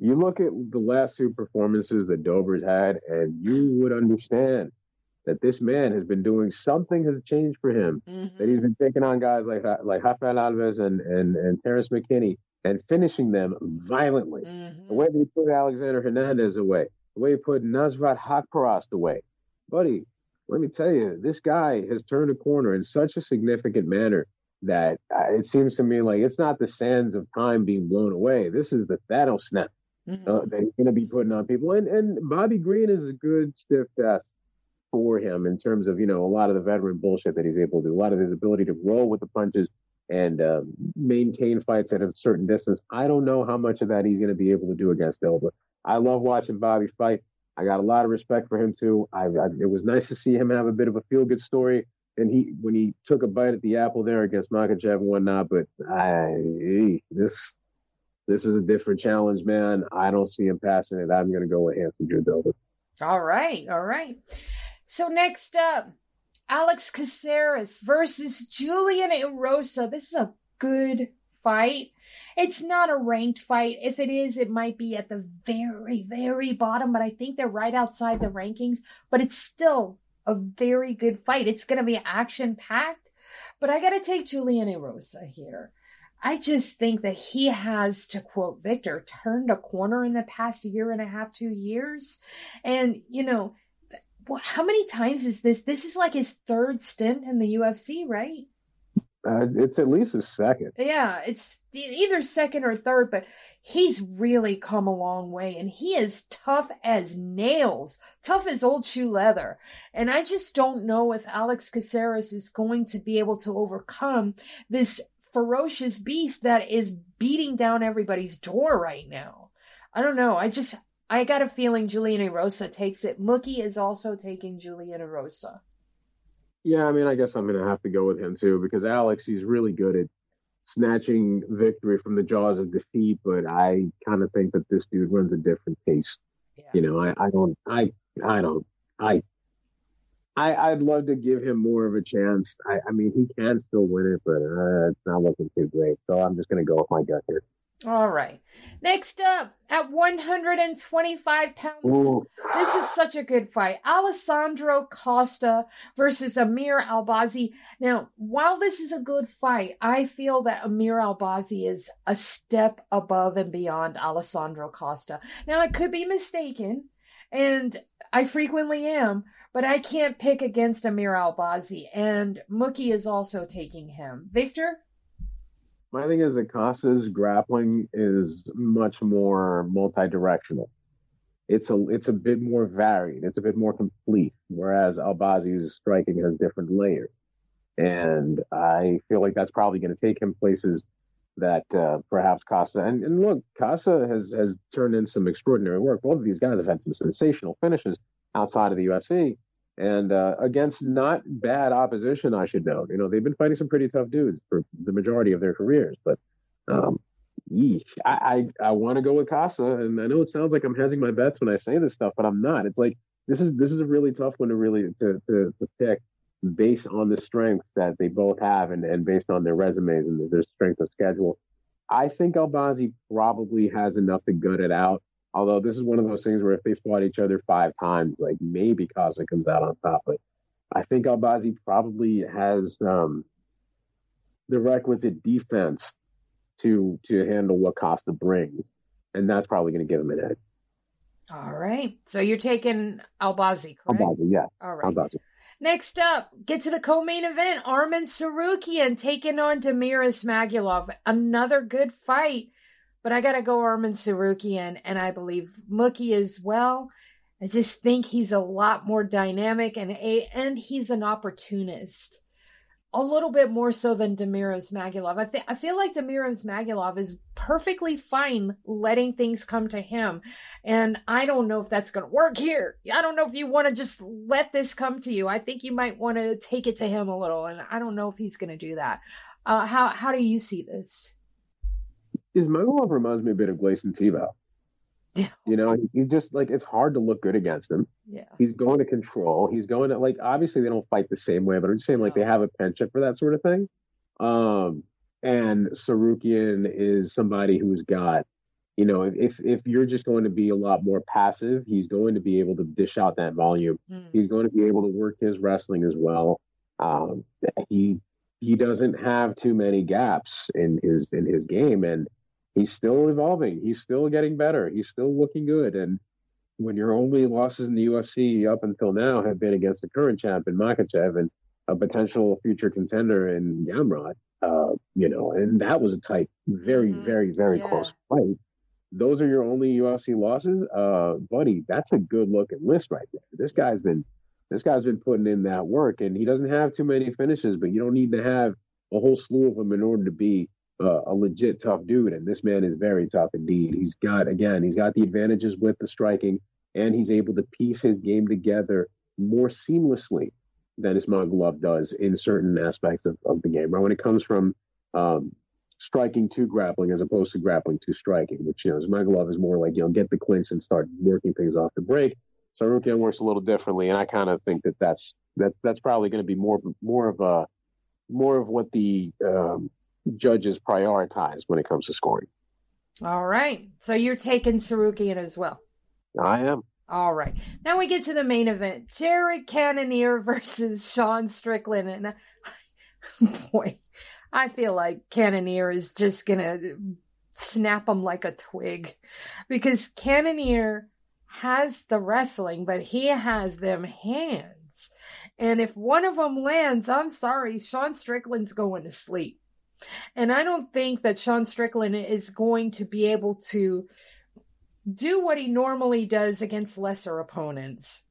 You look at the last two performances that Dober's had, and you would understand that this man has been doing something has changed for him. Mm-hmm. That he's been taking on guys like like Rafael Alves and and and Terrence McKinney and finishing them violently. Mm-hmm. The way he put Alexander Hernandez away, the way he put Nasrat Haqparast away, buddy. Let me tell you, this guy has turned a corner in such a significant manner that uh, it seems to me like it's not the sands of time being blown away. This is the Thanos snap mm-hmm. uh, that he's going to be putting on people. And and Bobby Green is a good stiff test for him in terms of you know a lot of the veteran bullshit that he's able to do, a lot of his ability to roll with the punches and um, maintain fights at a certain distance. I don't know how much of that he's going to be able to do against Elba. I love watching Bobby fight. I got a lot of respect for him too. I, I, it was nice to see him have a bit of a feel good story. And he when he took a bite at the apple there against Makhachev and whatnot, but I this this is a different challenge, man. I don't see him passing it. I'm going to go with Anthony Drew All right, all right. So next up, Alex Caceres versus Julian Erosa. This is a good fight. It's not a ranked fight. If it is, it might be at the very, very bottom, but I think they're right outside the rankings. But it's still a very good fight. It's going to be action packed, but I got to take Julian Erosa here. I just think that he has, to quote Victor, turned a corner in the past year and a half, two years. And, you know, how many times is this? This is like his third stint in the UFC, right? Uh, it's at least a second. Yeah, it's either second or third, but he's really come a long way and he is tough as nails, tough as old shoe leather. And I just don't know if Alex Caceres is going to be able to overcome this ferocious beast that is beating down everybody's door right now. I don't know. I just I got a feeling Julian Erosa takes it. Mookie is also taking Julian Erosa. Yeah, I mean, I guess I'm going to have to go with him too because Alex, he's really good at snatching victory from the jaws of defeat, but I kind of think that this dude runs a different pace. Yeah. You know, I, I don't, I, I don't, I, I, I'd love to give him more of a chance. I, I mean, he can still win it, but uh, it's not looking too great. So I'm just going to go with my gut here. All right. Next up, at 125 pounds, Ooh. this is such a good fight. Alessandro Costa versus Amir Albazi. Now, while this is a good fight, I feel that Amir Albazi is a step above and beyond Alessandro Costa. Now, I could be mistaken, and I frequently am, but I can't pick against Amir Albazi, and Mookie is also taking him. Victor? My thing is Acosta's grappling is much more multi-directional. It's a it's a bit more varied. It's a bit more complete. Whereas Albazi's striking has different layers, and I feel like that's probably going to take him places that uh, perhaps Costa and, and look, Costa has has turned in some extraordinary work. Both of these guys have had some sensational finishes outside of the UFC, and uh, against not bad opposition, I should note. You know, they've been fighting some pretty tough dudes for the majority of their careers, but um, yeesh, I I, I want to go with Costa, and I know it sounds like I'm hedging my bets when I say this stuff, but I'm not. It's like this is this is a really tough one to really to to, to pick based on the strengths that they both have and, and based on their resumes and their strength of schedule. I think Albazi probably has enough to gut it out. Although this is one of those things where if they fought each other five times, like maybe Costa comes out on top. But I think Albazi probably has um, the requisite defense to to handle what Costa brings, and that's probably going to give him an edge. All right. So you're taking Albazi, correct? Albazi, yeah. All right. Albazi. Next up, get to the co-main event. Arman Tsarukyan taking on Damir Ismagulov. Another good fight. But I got to go Arman Tsarukyan, and I believe Mookie as well. I just think he's a lot more dynamic and a and he's an opportunist. A little bit more so than Damir Ismagulov. I think I feel like Damir Ismagulov is perfectly fine letting things come to him. And I don't know if that's going to work here. I don't know if you want to just let this come to you. I think you might want to take it to him a little, and I don't know if he's going to do that. Uh, how how do you see this? Ismagulov reminds me a bit of Gleison Tibau. Yeah. You know, he's just like it's hard to look good against him. Yeah. He's going to control. He's going to like obviously they don't fight the same way, but I'm just saying like No. they have a penchant for that sort of thing. Um, and Tsarukyan is somebody who's got, you know, if if you're just going to be a lot more passive, he's going to be able to dish out that volume. Mm. He's going to be able to work his wrestling as well. Um, he he doesn't have too many gaps in his in his game, and he's still evolving. He's still getting better. He's still looking good. And when your only losses in the UFC up until now have been against the current champion Makhachev and a potential future contender in Gamrot, uh, you know, and that was a tight, very, Mhm. very, very Yeah. close fight. Those are your only UFC losses, uh, buddy. That's a good looking list right there. This guy's been, this guy's been putting in that work, and he doesn't have too many finishes, but you don't need to have a whole slew of them in order to be uh, a legit tough dude. And this man is very tough indeed. He's got again, he's got the advantages with the striking, and he's able to piece his game together more seamlessly than Ismagulov does in certain aspects of, of the game. Right when it comes from um, striking to grappling as opposed to grappling to striking, which you know is more like you know get the clinch and start working things off the break. Tsarukyan works a little differently, and I kind of think that that's that that's probably going to be more more of a more of what the um, judges prioritize when it comes to scoring. All right. So you're taking Tsarukyan as well. I am. All right. Now we get to the main event. Jared Cannonier versus Sean Strickland. And boy, I feel like Cannonier is just going to snap him like a twig because Cannonier has the wrestling, but he has them hands. And if one of them lands, I'm sorry, Sean Strickland's going to sleep. And I don't think that Sean Strickland is going to be able to do what he normally does against lesser opponents.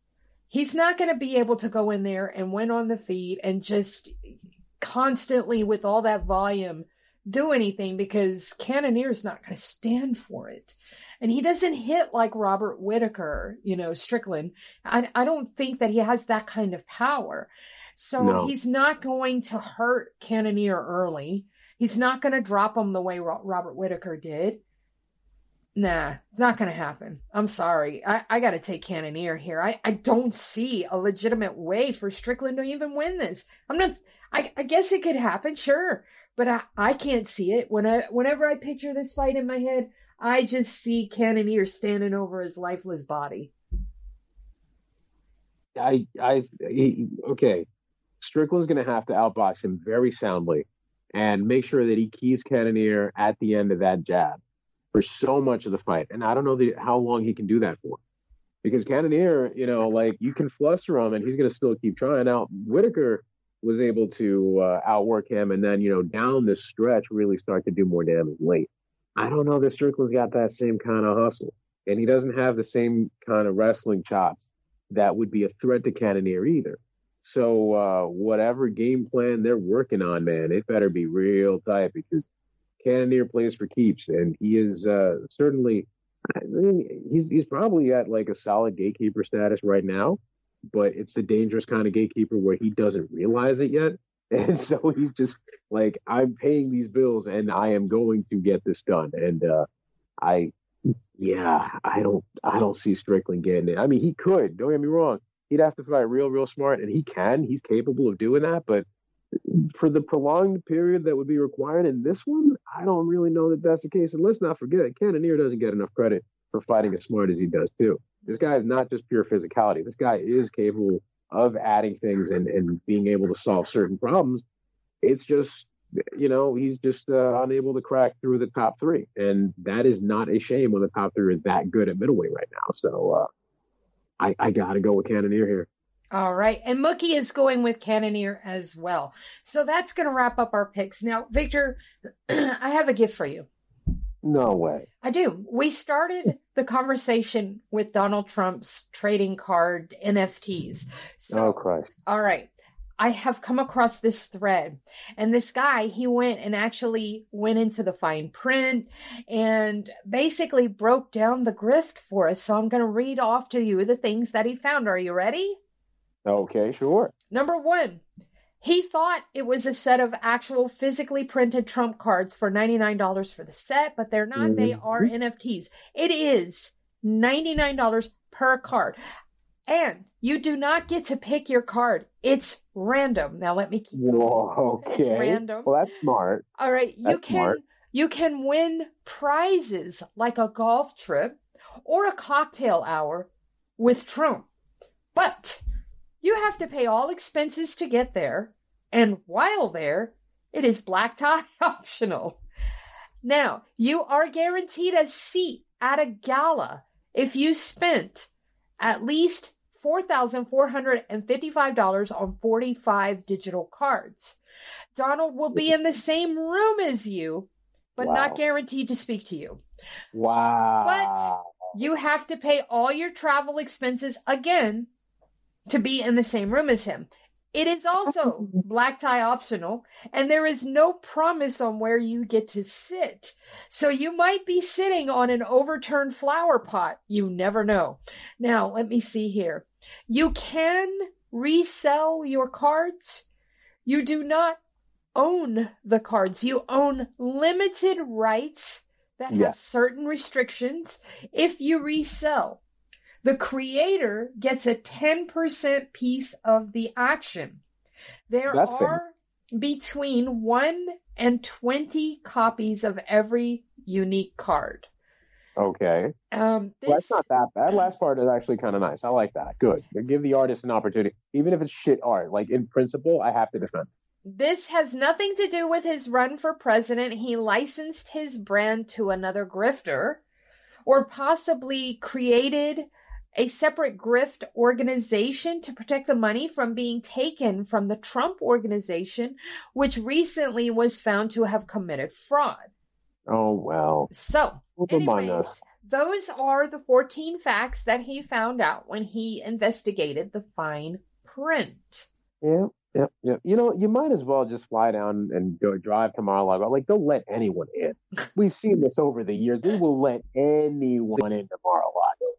He's not going to be able to go in there and win on the feet and just constantly with all that volume do anything because Cannonier's not going to stand for it. And he doesn't hit like Robert Whitaker, you know, Strickland. I, I don't think that he has that kind of power. So No. he's not going to hurt Cannonier early. He's not going to drop him the way Robert Whitaker did. Nah, it's not going to happen. I'm sorry. I, I got to take Cannonier here. I, I don't see a legitimate way for Strickland to even win this. I'm not, I, I guess it could happen, sure, but I, I can't see it. When I, whenever I picture this fight in my head, I just see Cannonier standing over his lifeless body. I, I, he, okay. Strickland's going to have to outbox him very soundly and make sure that he keeps Cannonier at the end of that jab for so much of the fight. And I don't know the, how long he can do that for. Because Cannonier, you know, like you can fluster him and he's going to still keep trying. Now, Whitaker was able to uh, outwork him and then, you know, down the stretch really start to do more damage late. I don't know that Strickland's got that same kind of hustle. And he doesn't have the same kind of wrestling chops that would be a threat to Cannonier either. So uh, whatever game plan they're working on, man, it better be real tight because Cannonier plays for keeps, and he is uh, certainly. I mean, he's he's probably at like a solid gatekeeper status right now, but it's the dangerous kind of gatekeeper where he doesn't realize it yet, and so he's just like, I'm paying these bills, and I am going to get this done, and uh, I, yeah, I don't I don't see Strickland getting it. I mean, he could. Don't get me wrong he'd have to fight real, real smart, and he can. He's capable of doing that, but for the prolonged period that would be required in this one, I don't really know that that's the case. And let's not forget, Cannonier doesn't get enough credit for fighting as smart as he does too. This guy is not just pure physicality. This guy is capable of adding things and, and being able to solve certain problems. It's just, you know, he's just uh, unable to crack through the top three, and that is not a shame when the top three is that good at middleweight right now. So. uh I, I got to go with Cannonier here. All right. And Mookie is going with Cannonier as well. So that's going to wrap up our picks. Now, Victor, I have a gift for you. No way. I do. We started the conversation with Donald Trump's trading card NFTs. So, oh, Christ. all right. I have come across this thread, and this guy, he went and actually went into the fine print and basically broke down the grift for us. So I'm going to read off to you the things that he found. Are you ready? Okay, sure. Number one, He thought it was a set of actual physically printed Trump cards for $99 for the set, but they're not. Mm-hmm. They are NFTs. It is $99 per card. And you do not get to pick your card. It's random. Now let me keep Whoa, okay. It's random. Well, that's smart. All right, you can smart. you can win prizes like a golf trip or a cocktail hour with Trump. But you have to pay all expenses to get there, and while there, it is black tie optional. Now, you are guaranteed a seat at a gala if you spent at least $4,455 on 45 digital cards. Donald will be in the same room as you, but wow. not guaranteed to speak to you. Wow. But you have to pay all your travel expenses again to be in the same room as him. It is also oh. black tie optional, and there is no promise on where you get to sit. So you might be sitting on an overturned flower pot. You never know. Now, let me see here. You can resell your cards. You do not own the cards, you own limited rights that have certain restrictions if you resell the creator gets a 10% piece of the action. There That's are fair. between 1 and 20 copies of every unique card. Okay. Um, this... well, that's not that bad. Last part is actually kind of nice. I like that. Good. Give the artist an opportunity, even if it's shit art. Like in principle, I have to defend. This has nothing to do with his run for president. He licensed his brand to another grifter, or possibly created a separate grift organization to protect the money from being taken from the Trump organization, which recently was found to have committed fraud. Oh, well. So, anyways, those are the 14 facts that he found out when he investigated the fine print. Yeah. Yep, yep. You know, you might as well just fly down and go drive to Mar-a-Lago. Like, they'll let anyone in. We've seen this over the years. They will let anyone into Mar-a-Lago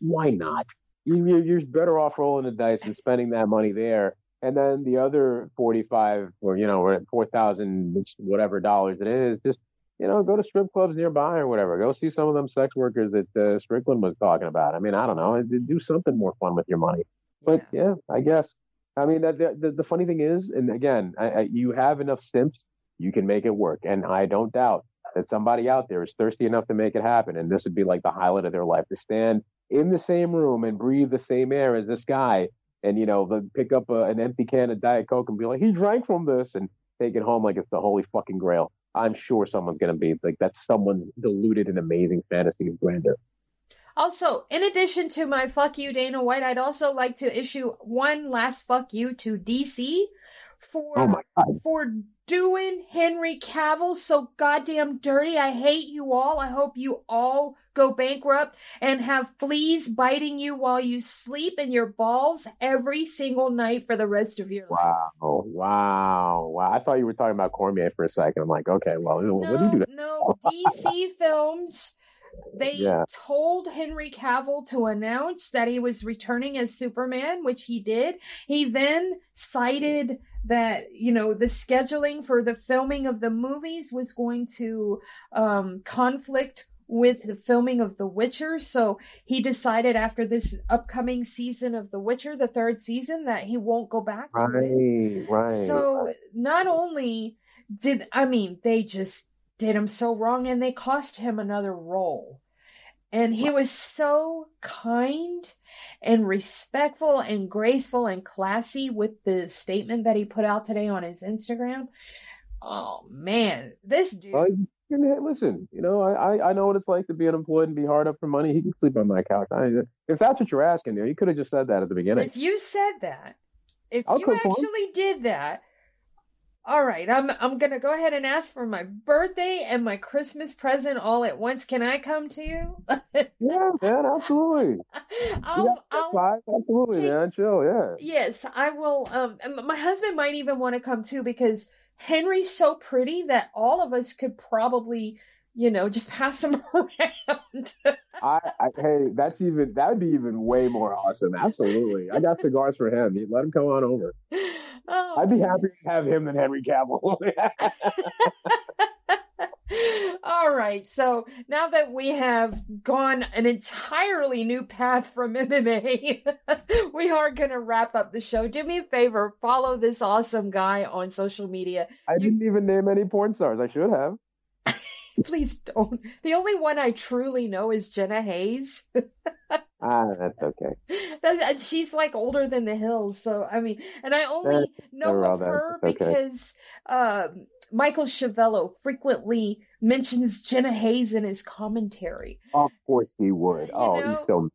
why not? You, you're better off rolling the dice and spending that money there. And then the other 45 or, you know, we're or 4,000, whatever dollars it is, just, you know, go to strip clubs nearby or whatever. Go see some of them sex workers that uh, Strickland was talking about. I mean, I don't know. Do something more fun with your money. But yeah, yeah I guess. I mean, the, the, the funny thing is, and again, I, I, you have enough stimps, you can make it work. And I don't doubt that somebody out there is thirsty enough to make it happen. And this would be like the highlight of their life to stand in the same room and breathe the same air as this guy and you know pick up a, an empty can of diet coke and be like he drank from this and take it home like it's the holy fucking grail i'm sure someone's going to be like that's someone's deluded and amazing fantasy of grandeur. Also, in addition to my fuck you, Dana White, I'd also like to issue one last fuck you to DC for oh for doing Henry Cavill so goddamn dirty. I hate you all. I hope you all go bankrupt and have fleas biting you while you sleep in your balls every single night for the rest of your life. Wow. Wow. Wow. I thought you were talking about Cormier for a second. I'm like, okay, well, no, what do you do? No, DC Films. They yeah. told Henry Cavill to announce that he was returning as Superman, which he did. He then cited that you know the scheduling for the filming of the movies was going to um, conflict with the filming of The Witcher. So he decided after this upcoming season of The Witcher, the third season, that he won't go back. Right, right. So right. not only did I mean they just did him so wrong and they cost him another role. And he was so kind and respectful and graceful and classy with the statement that he put out today on his Instagram. Oh man, this dude. Uh, listen, you know, I, I know what it's like to be unemployed and be hard up for money. He can sleep on my couch. I, if that's what you're asking, there, you could have just said that at the beginning. If you said that, if I'll you actually did that, all right, I'm I'm gonna go ahead and ask for my birthday and my Christmas present all at once. Can I come to you? yeah, man, absolutely. I'll, I'll absolutely, take, man, chill, yeah. Yes, I will. Um, my husband might even want to come too because Henry's so pretty that all of us could probably, you know, just pass him around. I, I, hey, that's even that would be even way more awesome. Absolutely, I got cigars for him. Let him come on over. Oh, I'd be happy to have him than Henry Cavill. All right. So now that we have gone an entirely new path from MMA, we are going to wrap up the show. Do me a favor, follow this awesome guy on social media. I you... didn't even name any porn stars. I should have. Please don't. The only one I truly know is Jenna Haze. Ah, that's okay. she's like older than the hills, so I mean, and I only know of her okay. because um, Michael Schiavello frequently mentions Jenna Haze in his commentary. Of course he would. You oh, know? he's so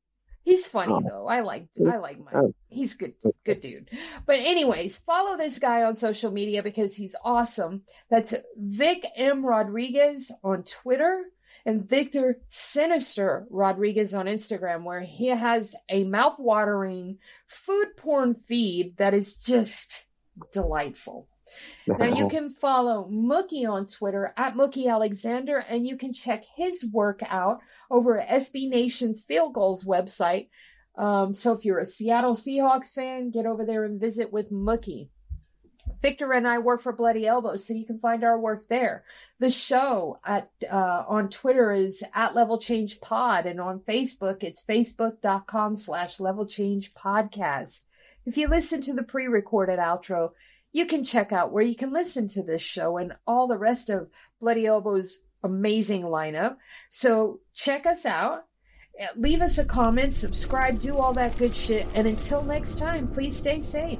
He's funny oh. though. I like I like Mike. Oh. He's good good dude. But anyways, follow this guy on social media because he's awesome. That's Vic M Rodriguez on Twitter and Victor Sinister Rodriguez on Instagram, where he has a mouth-watering food porn feed that is just delightful. Now you can follow Mookie on Twitter at Mookie Alexander, and you can check his work out over at SB Nation's Field Goals website. Um, so if you're a Seattle Seahawks fan, get over there and visit with Mookie. Victor and I work for Bloody Elbow, so you can find our work there. The show at uh, on Twitter is at Level Change Pod, and on Facebook it's facebook.com slash Level Change Podcast. If you listen to the pre-recorded outro, you can check out where you can listen to this show and all the rest of Bloody Elbow's amazing lineup. So check us out. Leave us a comment, subscribe, do all that good shit. And until next time, please stay safe.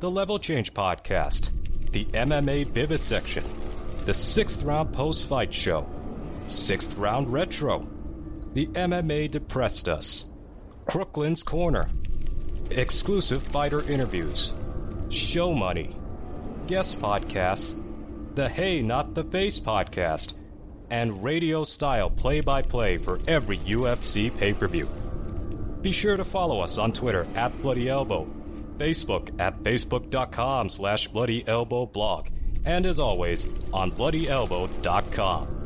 the Level Change Podcast, the MMA Vivisection, the Sixth Round Post Fight Show, Sixth Round Retro, the MMA Depressed Us, Crooklyn's Corner, exclusive fighter interviews, show money, guest podcasts, the Hey Not the Face podcast, and radio style play by play for every UFC pay per view. Be sure to follow us on Twitter at Bloody Elbow, Facebook at facebook.com slash Bloody Elbow blog, and as always, on bloodyelbow.com.